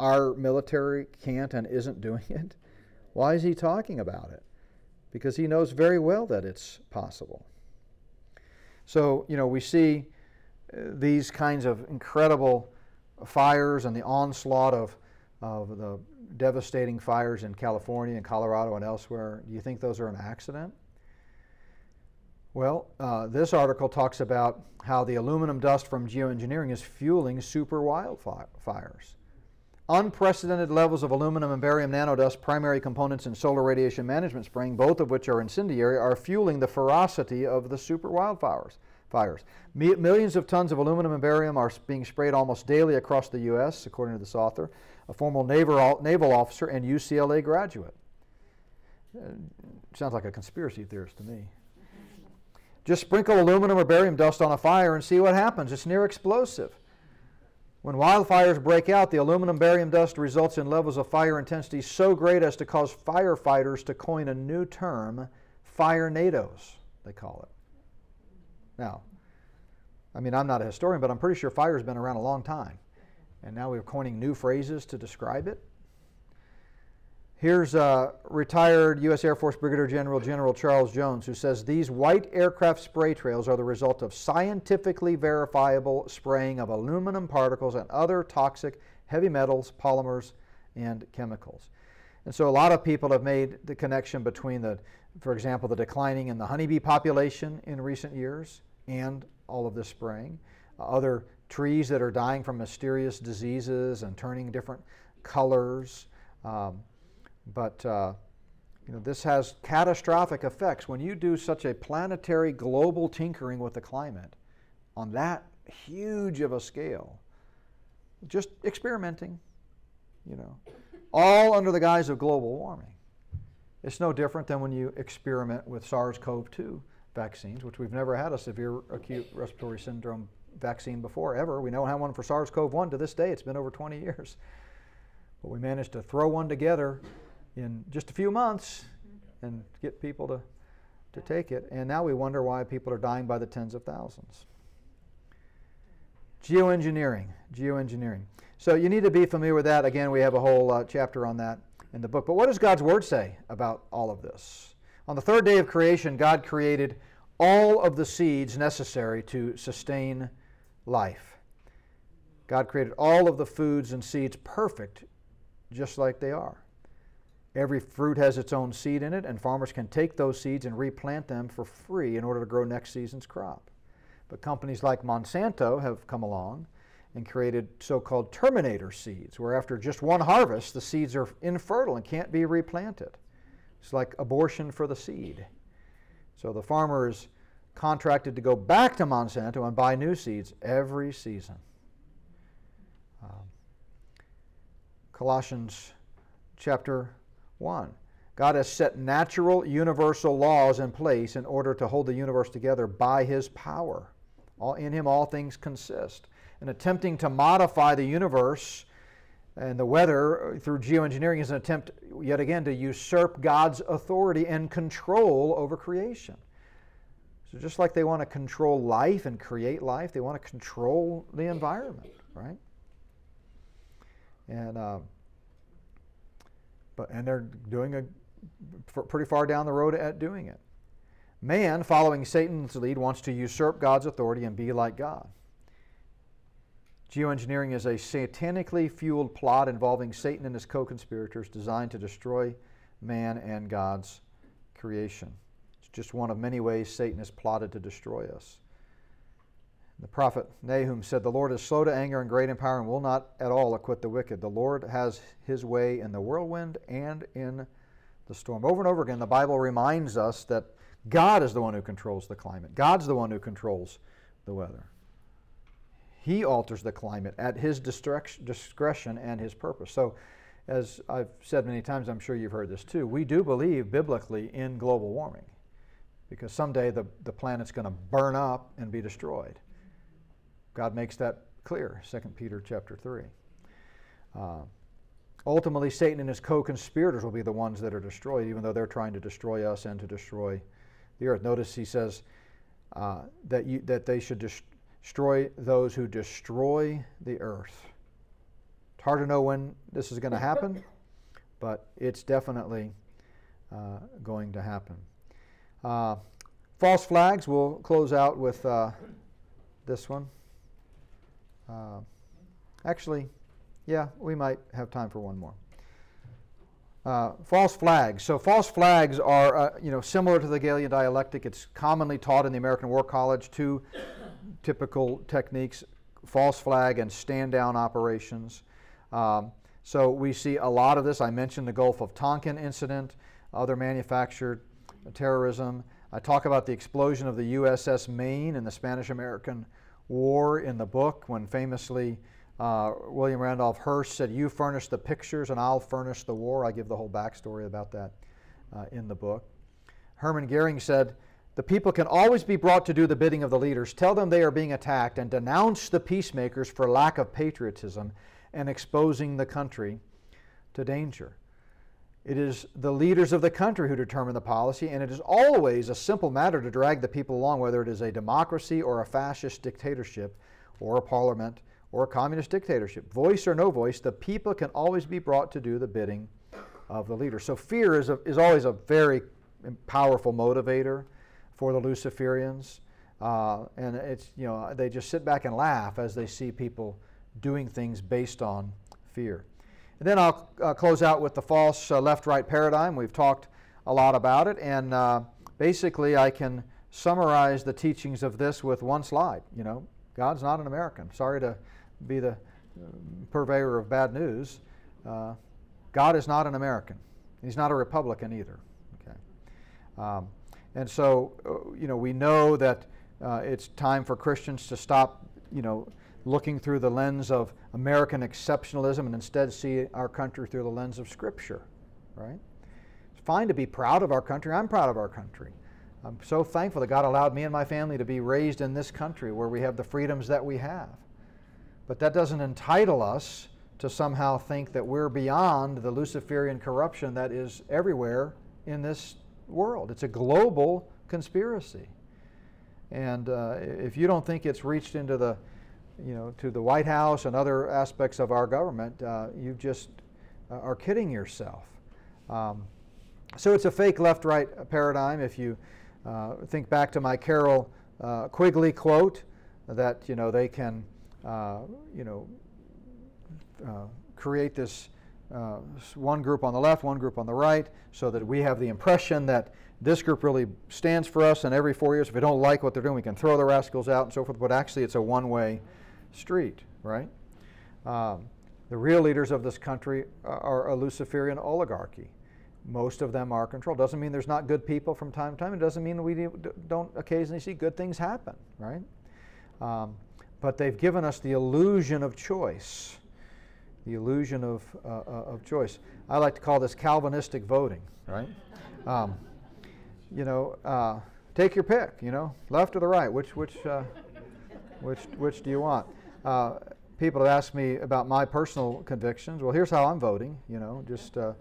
our military can't and isn't doing (laughs) it? Why is he talking about it? Because he knows very well that it's possible. So, you know, we see uh, these kinds of incredible fires and the onslaught of, of the devastating fires in California and Colorado and elsewhere, do you think those are an accident? Well, uh, this article talks about how the aluminum dust from geoengineering is fueling super wildfires. Unprecedented levels of aluminum and barium nanodust, primary components in solar radiation management spraying, both of which are incendiary, are fueling the ferocity of the super wildfires. Fires. Millions of tons of aluminum and barium are being sprayed almost daily across the U.S., according to this author a former naval, officer and UCLA graduate. Uh, sounds like a conspiracy theorist to me. Just sprinkle aluminum or barium dust on a fire and see what happens. It's near explosive. When wildfires break out, the aluminum barium dust results in levels of fire intensity so great as to cause firefighters to coin a new term, fire nados, they call it. Now, I mean, I'm not a historian, but I'm pretty sure fire's been around a long time and now we're coining new phrases to describe it. Here's uh, retired U.S. Air Force Brigadier General General Charles Jones, who says these white aircraft spray trails are the result of scientifically verifiable spraying of aluminum particles and other toxic heavy metals, polymers, and chemicals. And so a lot of people have made the connection between the, for example, the declining in the honeybee population in recent years and all of this spraying. Other trees that are dying from mysterious diseases and turning different colors. Um, but uh, you know, this has catastrophic effects. When you do such a planetary global tinkering with the climate on that huge of a scale, just experimenting, you know, all under the guise of global warming. It's no different than when you experiment with SARS CoV 2 vaccines, which we've never had a severe acute respiratory syndrome vaccine before, ever. We don't have one for SARS CoV 1 to this day. It's been over 20 years. But we managed to throw one together in just a few months and get people to, to take it. And now we wonder why people are dying by the tens of thousands. Geoengineering. Geoengineering. So you need to be familiar with that. Again, we have a whole uh, chapter on that in the book. But what does God's Word say about all of this? On the third day of creation, God created all of the seeds necessary to sustain life. God created all of the foods and seeds perfect, just like they are. Every fruit has its own seed in it, and farmers can take those seeds and replant them for free in order to grow next season's crop. But companies like Monsanto have come along and created so called terminator seeds, where after just one harvest, the seeds are infertile and can't be replanted. It's like abortion for the seed. So the farmer is contracted to go back to Monsanto and buy new seeds every season. Um, Colossians chapter 1. God has set natural universal laws in place in order to hold the universe together by his power. All, in him all things consist. And attempting to modify the universe and the weather through geoengineering is an attempt, yet again, to usurp God's authority and control over creation. So, just like they want to control life and create life, they want to control the environment, right? And uh, but and they're doing a pretty far down the road at doing it. Man, following Satan's lead, wants to usurp God's authority and be like God. Geoengineering is a satanically fueled plot involving Satan and his co conspirators designed to destroy man and God's creation. Just one of many ways Satan has plotted to destroy us. The prophet Nahum said, The Lord is slow to anger and great in power and will not at all acquit the wicked. The Lord has his way in the whirlwind and in the storm. Over and over again, the Bible reminds us that God is the one who controls the climate, God's the one who controls the weather. He alters the climate at his discretion and his purpose. So, as I've said many times, I'm sure you've heard this too, we do believe biblically in global warming because someday the, the planet's going to burn up and be destroyed. God makes that clear, 2 Peter chapter 3. Uh, ultimately, Satan and his co conspirators will be the ones that are destroyed, even though they're trying to destroy us and to destroy the earth. Notice he says uh, that, you, that they should destroy those who destroy the earth. It's hard to know when this is going to happen, but it's definitely uh, going to happen. Uh, false flags, we'll close out with uh, this one. Uh, actually, yeah, we might have time for one more. Uh, false flags. So false flags are, uh, you know, similar to the Hegelian dialectic. It's commonly taught in the American War College. Two typical techniques: false flag and stand down operations. Um, so we see a lot of this. I mentioned the Gulf of Tonkin incident, other manufactured terrorism. I talk about the explosion of the USS Maine in the Spanish-American war in the book when famously uh, William Randolph Hearst said, You furnish the pictures and I'll furnish the war. I give the whole backstory about that uh, in the book. Hermann Goering said, The people can always be brought to do the bidding of the leaders. Tell them they are being attacked and denounce the peacemakers for lack of patriotism and exposing the country to danger. It is the leaders of the country who determine the policy, and it is always a simple matter to drag the people along, whether it is a democracy or a fascist dictatorship or a parliament or a communist dictatorship. Voice or no voice, the people can always be brought to do the bidding of the leader. So fear is, a, is always a very powerful motivator for the Luciferians. Uh, and it's, you know, they just sit back and laugh as they see people doing things based on fear. And then I'll uh, close out with the false uh, left right paradigm. We've talked a lot about it. And uh, basically, I can summarize the teachings of this with one slide. You know, God's not an American. Sorry to be the um, purveyor of bad news. Uh, God is not an American. He's not a Republican either. Okay. Um, and so, uh, you know, we know that uh, it's time for Christians to stop, you know, looking through the lens of American exceptionalism and instead see our country through the lens of Scripture, right? It's fine to be proud of our country. I'm proud of our country. I'm so thankful that God allowed me and my family to be raised in this country where we have the freedoms that we have. But that doesn't entitle us to somehow think that we're beyond the Luciferian corruption that is everywhere in this world. It's a global conspiracy. And uh, if you don't think it's reached into the, you know, to the White House and other aspects of our government, uh, you just uh, are kidding yourself. Um, so it's a fake left-right paradigm. If you uh, think back to my Carroll uh, Quigley quote, that you know they can, uh, you know, create this one group on the left, one group on the right, so that we have the impression that this group really stands for us, and every four years, if we don't like what they're doing, we can throw the rascals out and so forth. But actually, it's a one way street, right? Um, the real leaders of this country are a Luciferian oligarchy. Most of them are controlled. Doesn't mean there's not good people from time to time. It doesn't mean we don't occasionally see good things happen, right? Um, but they've given us the illusion of choice. The illusion of, uh, uh of choice. I like to call this Calvinistic voting, right? Um, you know, uh, take your pick. You know, left or the right. Which which uh, which which do you want? Uh, people have asked me about my personal convictions. Well, here's how I'm voting. You know, just uh,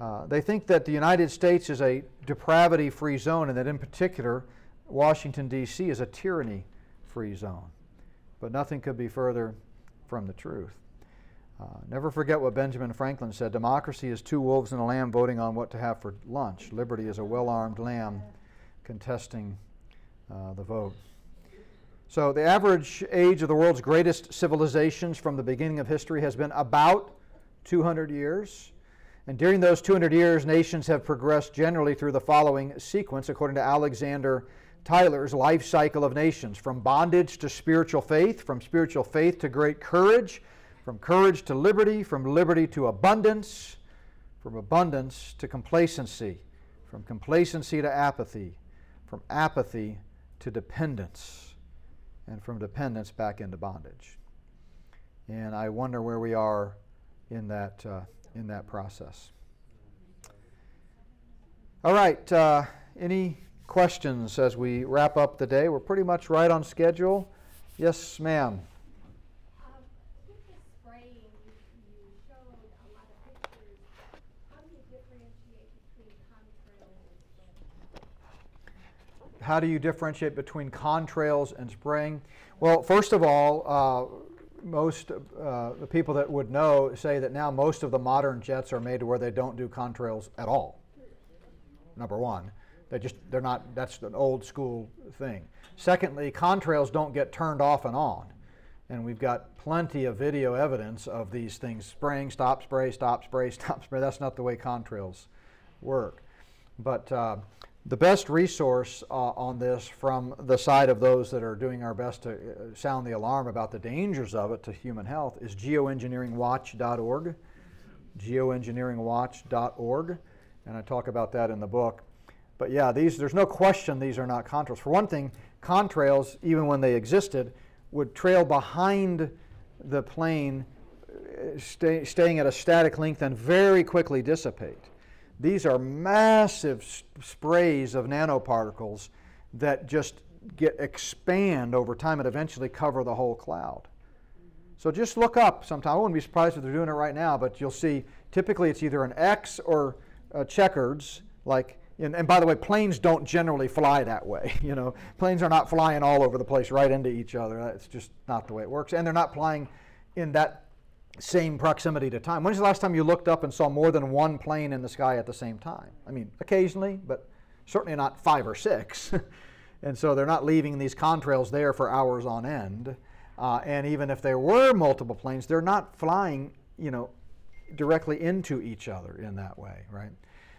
uh, they think that the United States is a depravity-free zone, and that in particular, Washington D.C. is a tyranny-free zone. But nothing could be further from the truth. Uh, never forget what Benjamin Franklin said democracy is two wolves and a lamb voting on what to have for lunch. Liberty is a well armed lamb contesting uh, the vote. So, the average age of the world's greatest civilizations from the beginning of history has been about 200 years. And during those 200 years, nations have progressed generally through the following sequence, according to Alexander Tyler's Life Cycle of Nations from bondage to spiritual faith, from spiritual faith to great courage from courage to liberty, from liberty to abundance, from abundance to complacency, from complacency to apathy, from apathy to dependence, and from dependence back into bondage. And I wonder where we are in that, uh, in that process. All right, uh, any questions as we wrap up the day? We're pretty much right on schedule. Yes, ma'am. How do you differentiate between contrails and spraying? Well, first of all, uh, most uh, the people that would know say that now most of the modern jets are made to where they don't do contrails at all. Number one, they just they're not. That's an old school thing. Secondly, contrails don't get turned off and on, and we've got plenty of video evidence of these things spraying, stop, spray, stop, spray, (laughs) stop, spray. That's not the way contrails work. But uh, the best resource uh, on this from the side of those that are doing our best to uh, sound the alarm about the dangers of it to human health is geoengineeringwatch.org. Geoengineeringwatch.org. And I talk about that in the book. But yeah, these, there's no question these are not contrails. For one thing, contrails, even when they existed, would trail behind the plane, uh, stay, staying at a static length and very quickly dissipate. These are massive sprays of nanoparticles that just get expand over time and eventually cover the whole cloud. So just look up sometime. I wouldn't be surprised if they're doing it right now, but you'll see typically it's either an X or uh, checkers, like and, and, by the way, planes don't generally fly that way. (laughs) You know, planes are not flying all over the place right into each other. That's just not the way it works. And they're not flying in that same proximity to time. When's the last time you looked up and saw more than one plane in the sky at the same time? I mean, occasionally, but certainly not five or six. (laughs) and so they're not leaving these contrails there for hours on end. Uh, and even if there were multiple planes, they're not flying, you know, directly into each other in that way, right?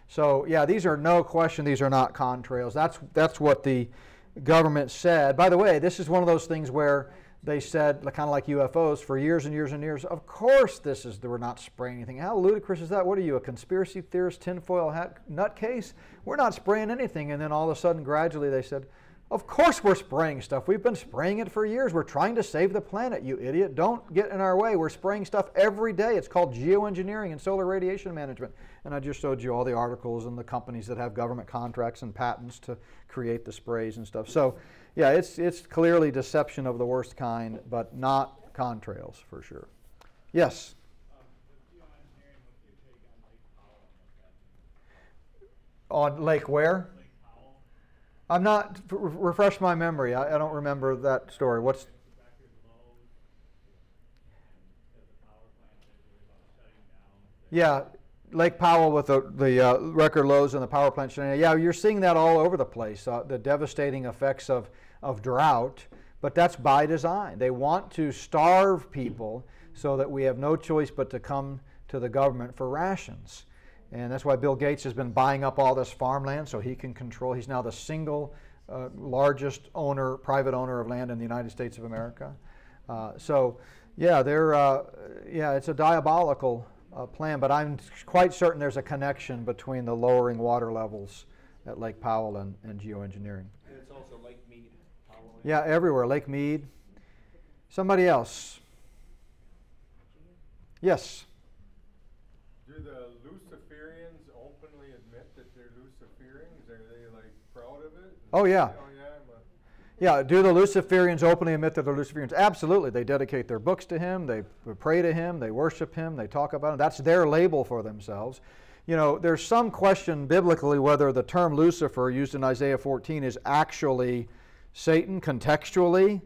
So yeah, these are no question. These are not contrails. That's that's what the government said. By the way, this is one of those things where they said, kind of like UFOs, for years and years and years. Of course, this is we're not spraying anything. How ludicrous is that? What are you, a conspiracy theorist, tinfoil hat nutcase? We're not spraying anything. And then all of a sudden, gradually, they said, of course we're spraying stuff. We've been spraying it for years. We're trying to save the planet, you idiot. Don't get in our way. We're spraying stuff every day. It's called geoengineering and solar radiation management. And I just showed you all the articles and the companies that have government contracts and patents to create the sprays and stuff. So, yeah, it's, it's clearly deception of the worst kind, but not contrails for sure. Yes? On Lake where? I'm not, refresh my memory. I, I don't remember that story. What's, yeah, Lake Powell with the, the uh, record lows and the power plant shutting. Yeah, you're seeing that all over the place, uh, the devastating effects of, of drought, but that's by design. They want to starve people so that we have no choice but to come to the government for rations. And that's why Bill Gates has been buying up all this farmland so he can control. He's now the single uh, largest owner, private owner of land in the United States of America. Uh, so, yeah, they're, uh, yeah, it's a diabolical uh, plan, but I'm quite certain there's a connection between the lowering water levels at Lake Powell and, and geoengineering. And it's also Lake Mead. Powell. Yeah, everywhere. Lake Mead. Somebody else. Yes. Do the Luciferians openly admit that they're Luciferians? Are they like proud of it? Oh, yeah. Oh, yeah, Yeah, do the Luciferians openly admit that they're Luciferians? Absolutely. They dedicate their books to him, they pray to him, they worship him, they talk about him. That's their label for themselves. You know, there's some question biblically whether the term Lucifer used in Isaiah 14 is actually Satan contextually.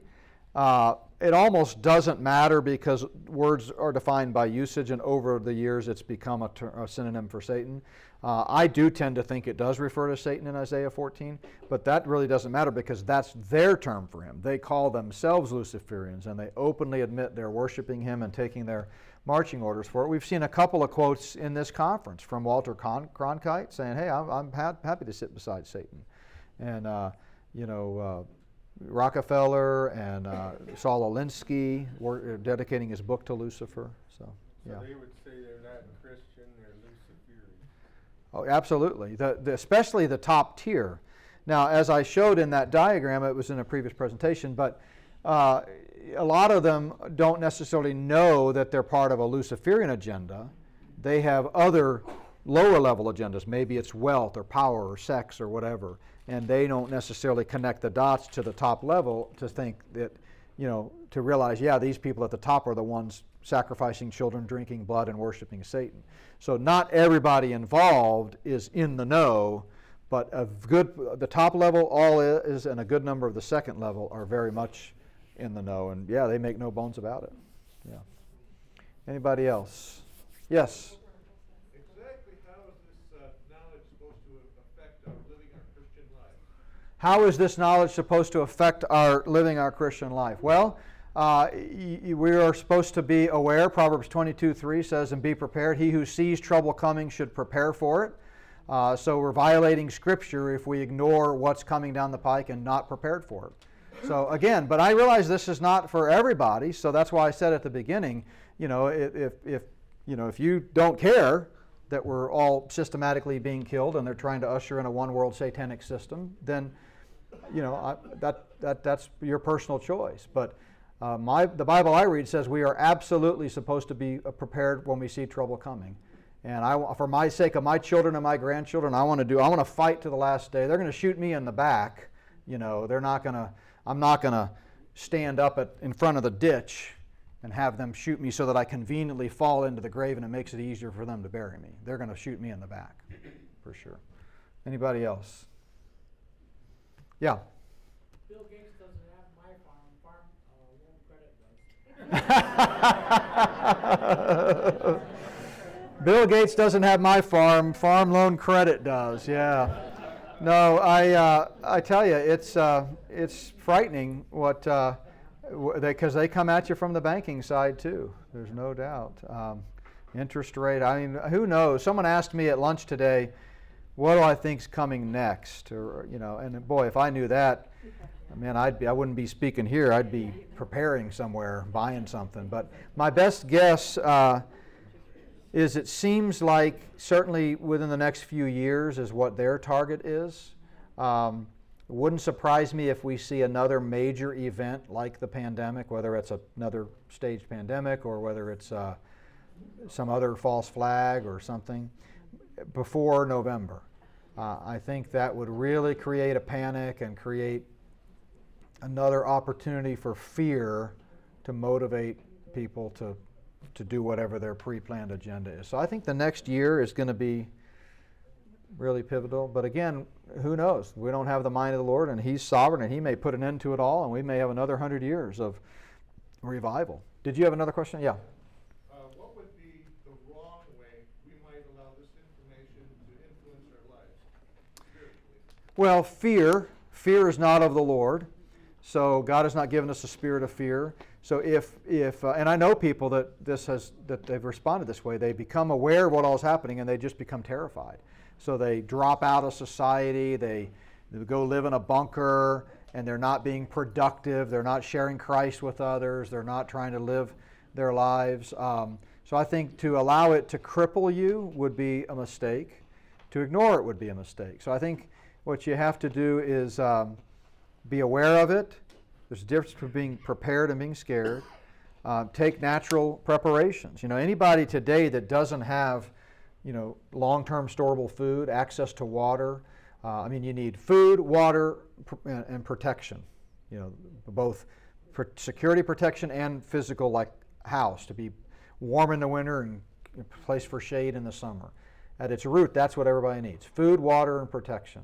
Uh, it almost doesn't matter because words are defined by usage, and over the years it's become a, ter- a synonym for Satan. Uh, I do tend to think it does refer to Satan in Isaiah 14, but that really doesn't matter because that's their term for him. They call themselves Luciferians, and they openly admit they're worshiping him and taking their marching orders for it. We've seen a couple of quotes in this conference from Walter Cronkite saying, "Hey, I'm, I'm ha- happy to sit beside Satan," and uh, you know. Uh, Rockefeller and uh, Saul Alinsky were dedicating his book to Lucifer. So, so yeah. they would say they're not Christian, they're Luciferian. Oh, absolutely. The, the, especially the top tier. Now, as I showed in that diagram, it was in a previous presentation, but uh, a lot of them don't necessarily know that they're part of a Luciferian agenda. They have other lower level agendas. Maybe it's wealth or power or sex or whatever. And they don't necessarily connect the dots to the top level to think that, you know, to realize, yeah, these people at the top are the ones sacrificing children, drinking blood, and worshiping Satan. So not everybody involved is in the know, but a good, the top level all is, and a good number of the second level are very much in the know. And yeah, they make no bones about it. Yeah. Anybody else? Yes. Exactly how is this uh, knowledge supposed to affect our living our Christian life? How is this knowledge supposed to affect our living our Christian life? Well, uh, we are supposed to be aware. Proverbs 22 3 says, And be prepared. He who sees trouble coming should prepare for it. Uh, so we're violating Scripture if we ignore what's coming down the pike and not prepared for it. So again, but I realize this is not for everybody. So that's why I said at the beginning, you know, if, if, if you know, if you don't care that we're all systematically being killed and they're trying to usher in a one world satanic system, then you know I, that, that that's your personal choice. But uh, my the Bible I read says we are absolutely supposed to be uh, prepared when we see trouble coming. And I, for my sake of my children and my grandchildren, I want to do. I want to fight to the last day. They're going to shoot me in the back. You know, they're not going to. I'm not going to stand up at, in front of the ditch and have them shoot me so that I conveniently fall into the grave and it makes it easier for them to bury me. They're going to shoot me in the back, for sure. Anybody else? Yeah. Bill Gates doesn't have my farm, farm, uh, loan credit does. (laughs) (laughs) Bill Gates doesn't have my farm. Farm Loan Credit does. Yeah. No, I uh, I tell you, it's uh, it's frightening what uh, because they, they come at you from the banking side too. There's no doubt. Um, interest rate. I mean, who knows? Someone asked me at lunch today, "What do I think's coming next?" Or you know, and boy, if I knew that, man, I'd be I wouldn't be speaking here. I'd be preparing somewhere, buying something. But my best guess. Uh, is it seems like certainly within the next few years is what their target is. Um, it wouldn't surprise me if we see another major event like the pandemic, whether it's another staged pandemic or whether it's uh, some other false flag or something, before November. Uh, I think that would really create a panic and create another opportunity for fear to motivate people to to do whatever their pre-planned agenda is. So I think the next year is going to be really pivotal. But again, who knows? We don't have the mind of the Lord, and He's sovereign, and He may put an end to it all, and we may have another hundred years of revival. Did you have another question? Yeah. Uh, what would be the wrong way we might allow this information to influence our lives spiritually? Well, fear. Fear is not of the Lord. So God has not given us a spirit of fear. So if, if uh, and I know people that this has that they've responded this way, they become aware of what all is happening and they just become terrified. So they drop out of society, they, they go live in a bunker, and they're not being productive. They're not sharing Christ with others. They're not trying to live their lives. Um, so I think to allow it to cripple you would be a mistake. To ignore it would be a mistake. So I think what you have to do is um, be aware of it there's a difference between being prepared and being scared. Uh, take natural preparations. You know, anybody today that doesn't have, you know, long-term storable food, access to water. Uh, I mean, you need food, water, pr- and, and, protection. You know, both security protection and physical, like house to be warm in the winter and a place for shade in the summer. At its root, that's what everybody needs: food, water, and protection.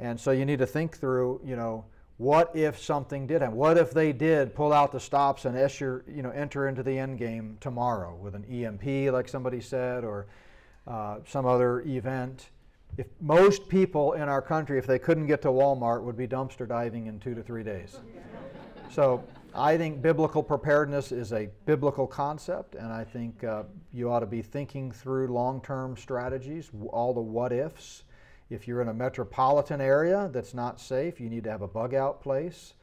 And so you need to think through, you know what if something did happen? What if they did pull out the stops and enter, you know, enter into the end game tomorrow with an EMP, like somebody said, or uh, some other event? If most people in our country, if they couldn't get to Walmart, would be dumpster diving in two to three days. (laughs) so I think biblical preparedness is a biblical concept, and I think uh, you ought to be thinking through long-term strategies, all the what ifs if you're in a metropolitan area that's not safe, you need to have a bug out place.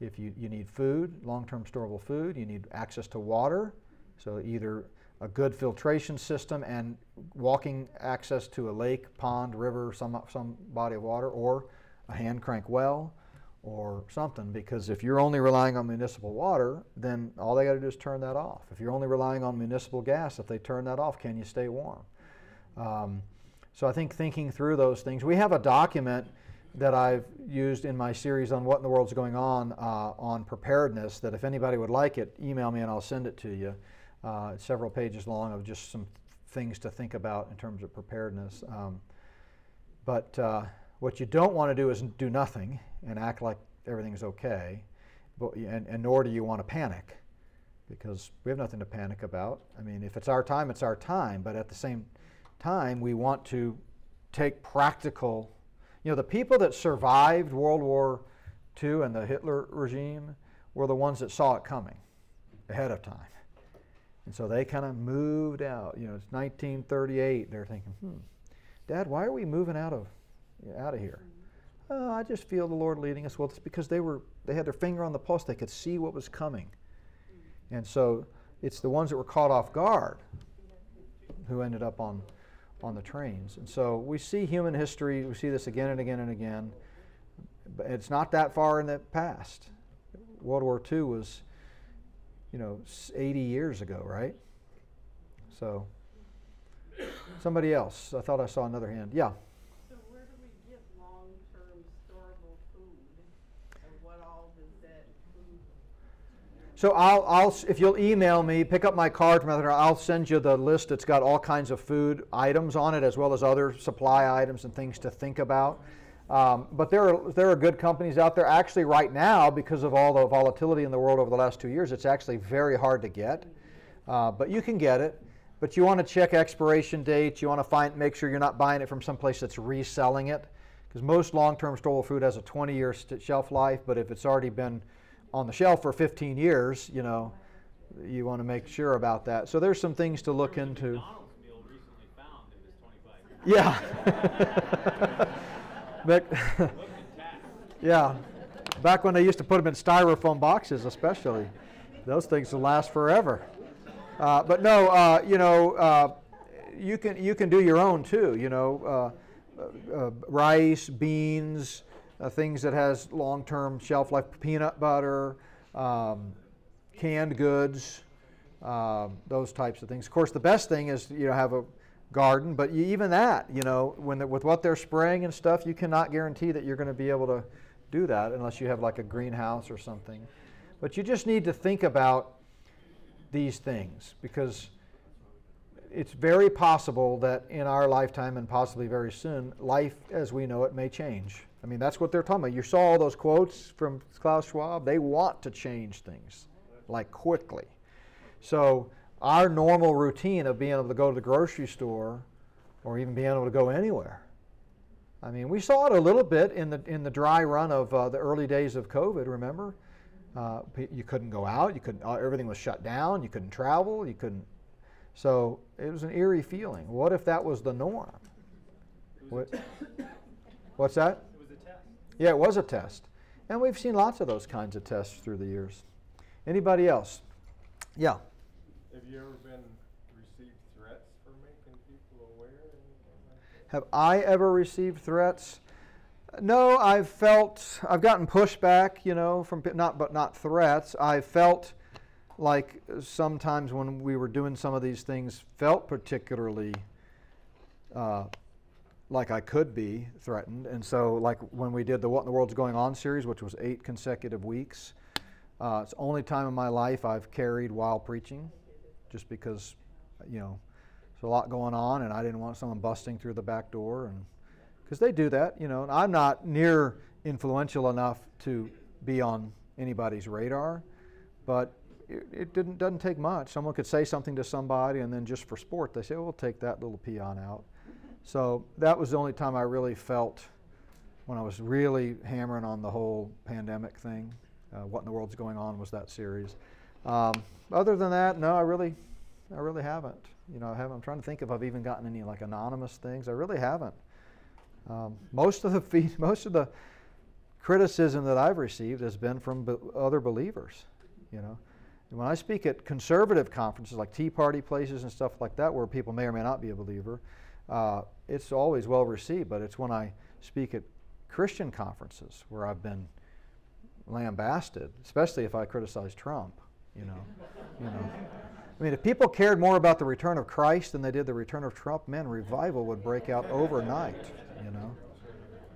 If you, you need food, long term storable food, you need access to water. So either a good filtration system and walking access to a lake, pond, river, some, some body of water, or a hand crank well or something. Because if you're only relying on municipal water, then all they got to do is turn that off. If you're only relying on municipal gas, if they turn that off, can you stay warm? Um, so I think thinking through those things, we have a document that I've used in my series on what in the world's going on uh, on preparedness. That if anybody would like it, email me and I'll send it to you. Uh, several pages long of just some things to think about in terms of preparedness. Um, but uh, what you don't want to do is do nothing and act like everything's okay, but, and, and nor do you want to panic because we have nothing to panic about. I mean, if it's our time, it's our time, but at the same time, we want to take practical. You know, the people that survived World War II and the Hitler regime were the ones that saw it coming ahead of time. And so they kind of moved out. You know, it's 1938. They're thinking, hmm, Dad, why are we moving out of, out of here? Oh, I just feel the Lord leading us. Well, it's because they were they had their finger on the pulse. They could see what was coming. And so it's the ones that were caught off guard who ended up on on the trains. And so we see human history, we see this again and again and again. But it's not that far in the past. World War II was, you know, 80 years ago, right? So, somebody else. I thought I saw another hand. Yeah. So I'll, I'll, if you'll email me, pick up my card from other, I'll send you the list that's got all kinds of food items on it, as well as other supply items and things to think about. Um, but there are, there are good companies out there. Actually, right now, because of all the volatility in the world over the last two years, it's actually very hard to get. Uh, but you can get it. But you want to check expiration dates. You want to find, make sure you're not buying it from someplace that's reselling it. Because most long-term storable food has a 20-year shelf life. But if it's already been on the shelf for 15 years, you know, you want to make sure about that. So there's some things to look into. McDonald's meal recently found it was 25 years. Yeah. But- Look at that. yeah. Back when they used to put them in styrofoam boxes, especially. Those things will last forever. Uh, but no, uh, you know, uh, you can you can do your own too. You know, uh, uh, rice, beans, uh, things that has long-term shelf life, peanut butter, um, canned goods, um, those types of things. Of course, the best thing is you know have a garden, but you, even that, you know, when the, with what they're spraying and stuff, you cannot guarantee that you're going to be able to do that unless you have like a greenhouse or something. But you just need to think about these things because it's very possible that in our lifetime and possibly very soon, life as we know it may change. I mean, that's what they're talking about. You saw all those quotes from Klaus Schwab. They want to change things like quickly. So, our normal routine of being able to go to the grocery store or even being able to go anywhere. I mean, we saw it a little bit in the, in the dry run of uh, the early days of COVID, remember? Uh, you couldn't go out, you couldn't, uh, everything was shut down, you couldn't travel, you couldn't. So it was an eerie feeling. What if that was the norm? What, what's that? It was a test. Yeah, it was a test. And we've seen lots of those kinds of tests through the years. Anybody else? Yeah. Have you ever been received threats for making people aware like? Have I ever received threats? No, I've felt I've gotten pushback, you know, from not but not threats. I felt like sometimes when we were doing some of these things, felt particularly uh, like I could be threatened. And so, like when we did the "What in the World's Going On" series, which was eight consecutive weeks, uh, it's the only time in my life I've carried while preaching, just because, you know, there's a lot going on, and I didn't want someone busting through the back door, and because they do that, you know. And I'm not near influential enough to be on anybody's radar, but it, it didn't doesn't take much. Someone could say something to somebody, and then just for sport, they say, "We'll take that little peon out." So that was the only time I really felt when I was really hammering on the whole pandemic thing. Uh, what in the world's going on was that series. Um, other than that, no, I really, I really haven't. You know, I haven't. I'm trying to think if I've even gotten any like anonymous things. I really haven't. Um, most of the (laughs) feed, most of the criticism that I've received has been from be- other believers. You know, and when I speak at conservative conferences like Tea Party places and stuff like that, where people may or may not be a believer, uh, it's always well received. But it's when I speak at Christian conferences where I've been lambasted, especially if I criticize Trump. You know, (laughs) you know. I mean, if people cared more about the return of Christ than they did the return of Trump, man, revival would break out overnight. You know.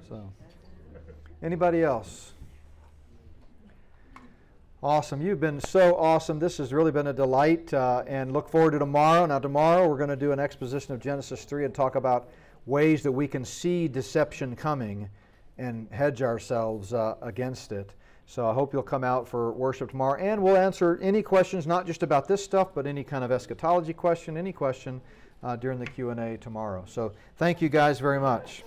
So, anybody else? Awesome. You've been so awesome. This has really been a delight, uh, and look forward to tomorrow. Now, tomorrow we're going to do an exposition of Genesis 3 and talk about ways that we can see deception coming and hedge ourselves uh, against it. So I hope you'll come out for worship tomorrow, and we'll answer any questions, not just about this stuff, but any kind of eschatology question, any question uh, during the Q&A tomorrow. So thank you guys very much.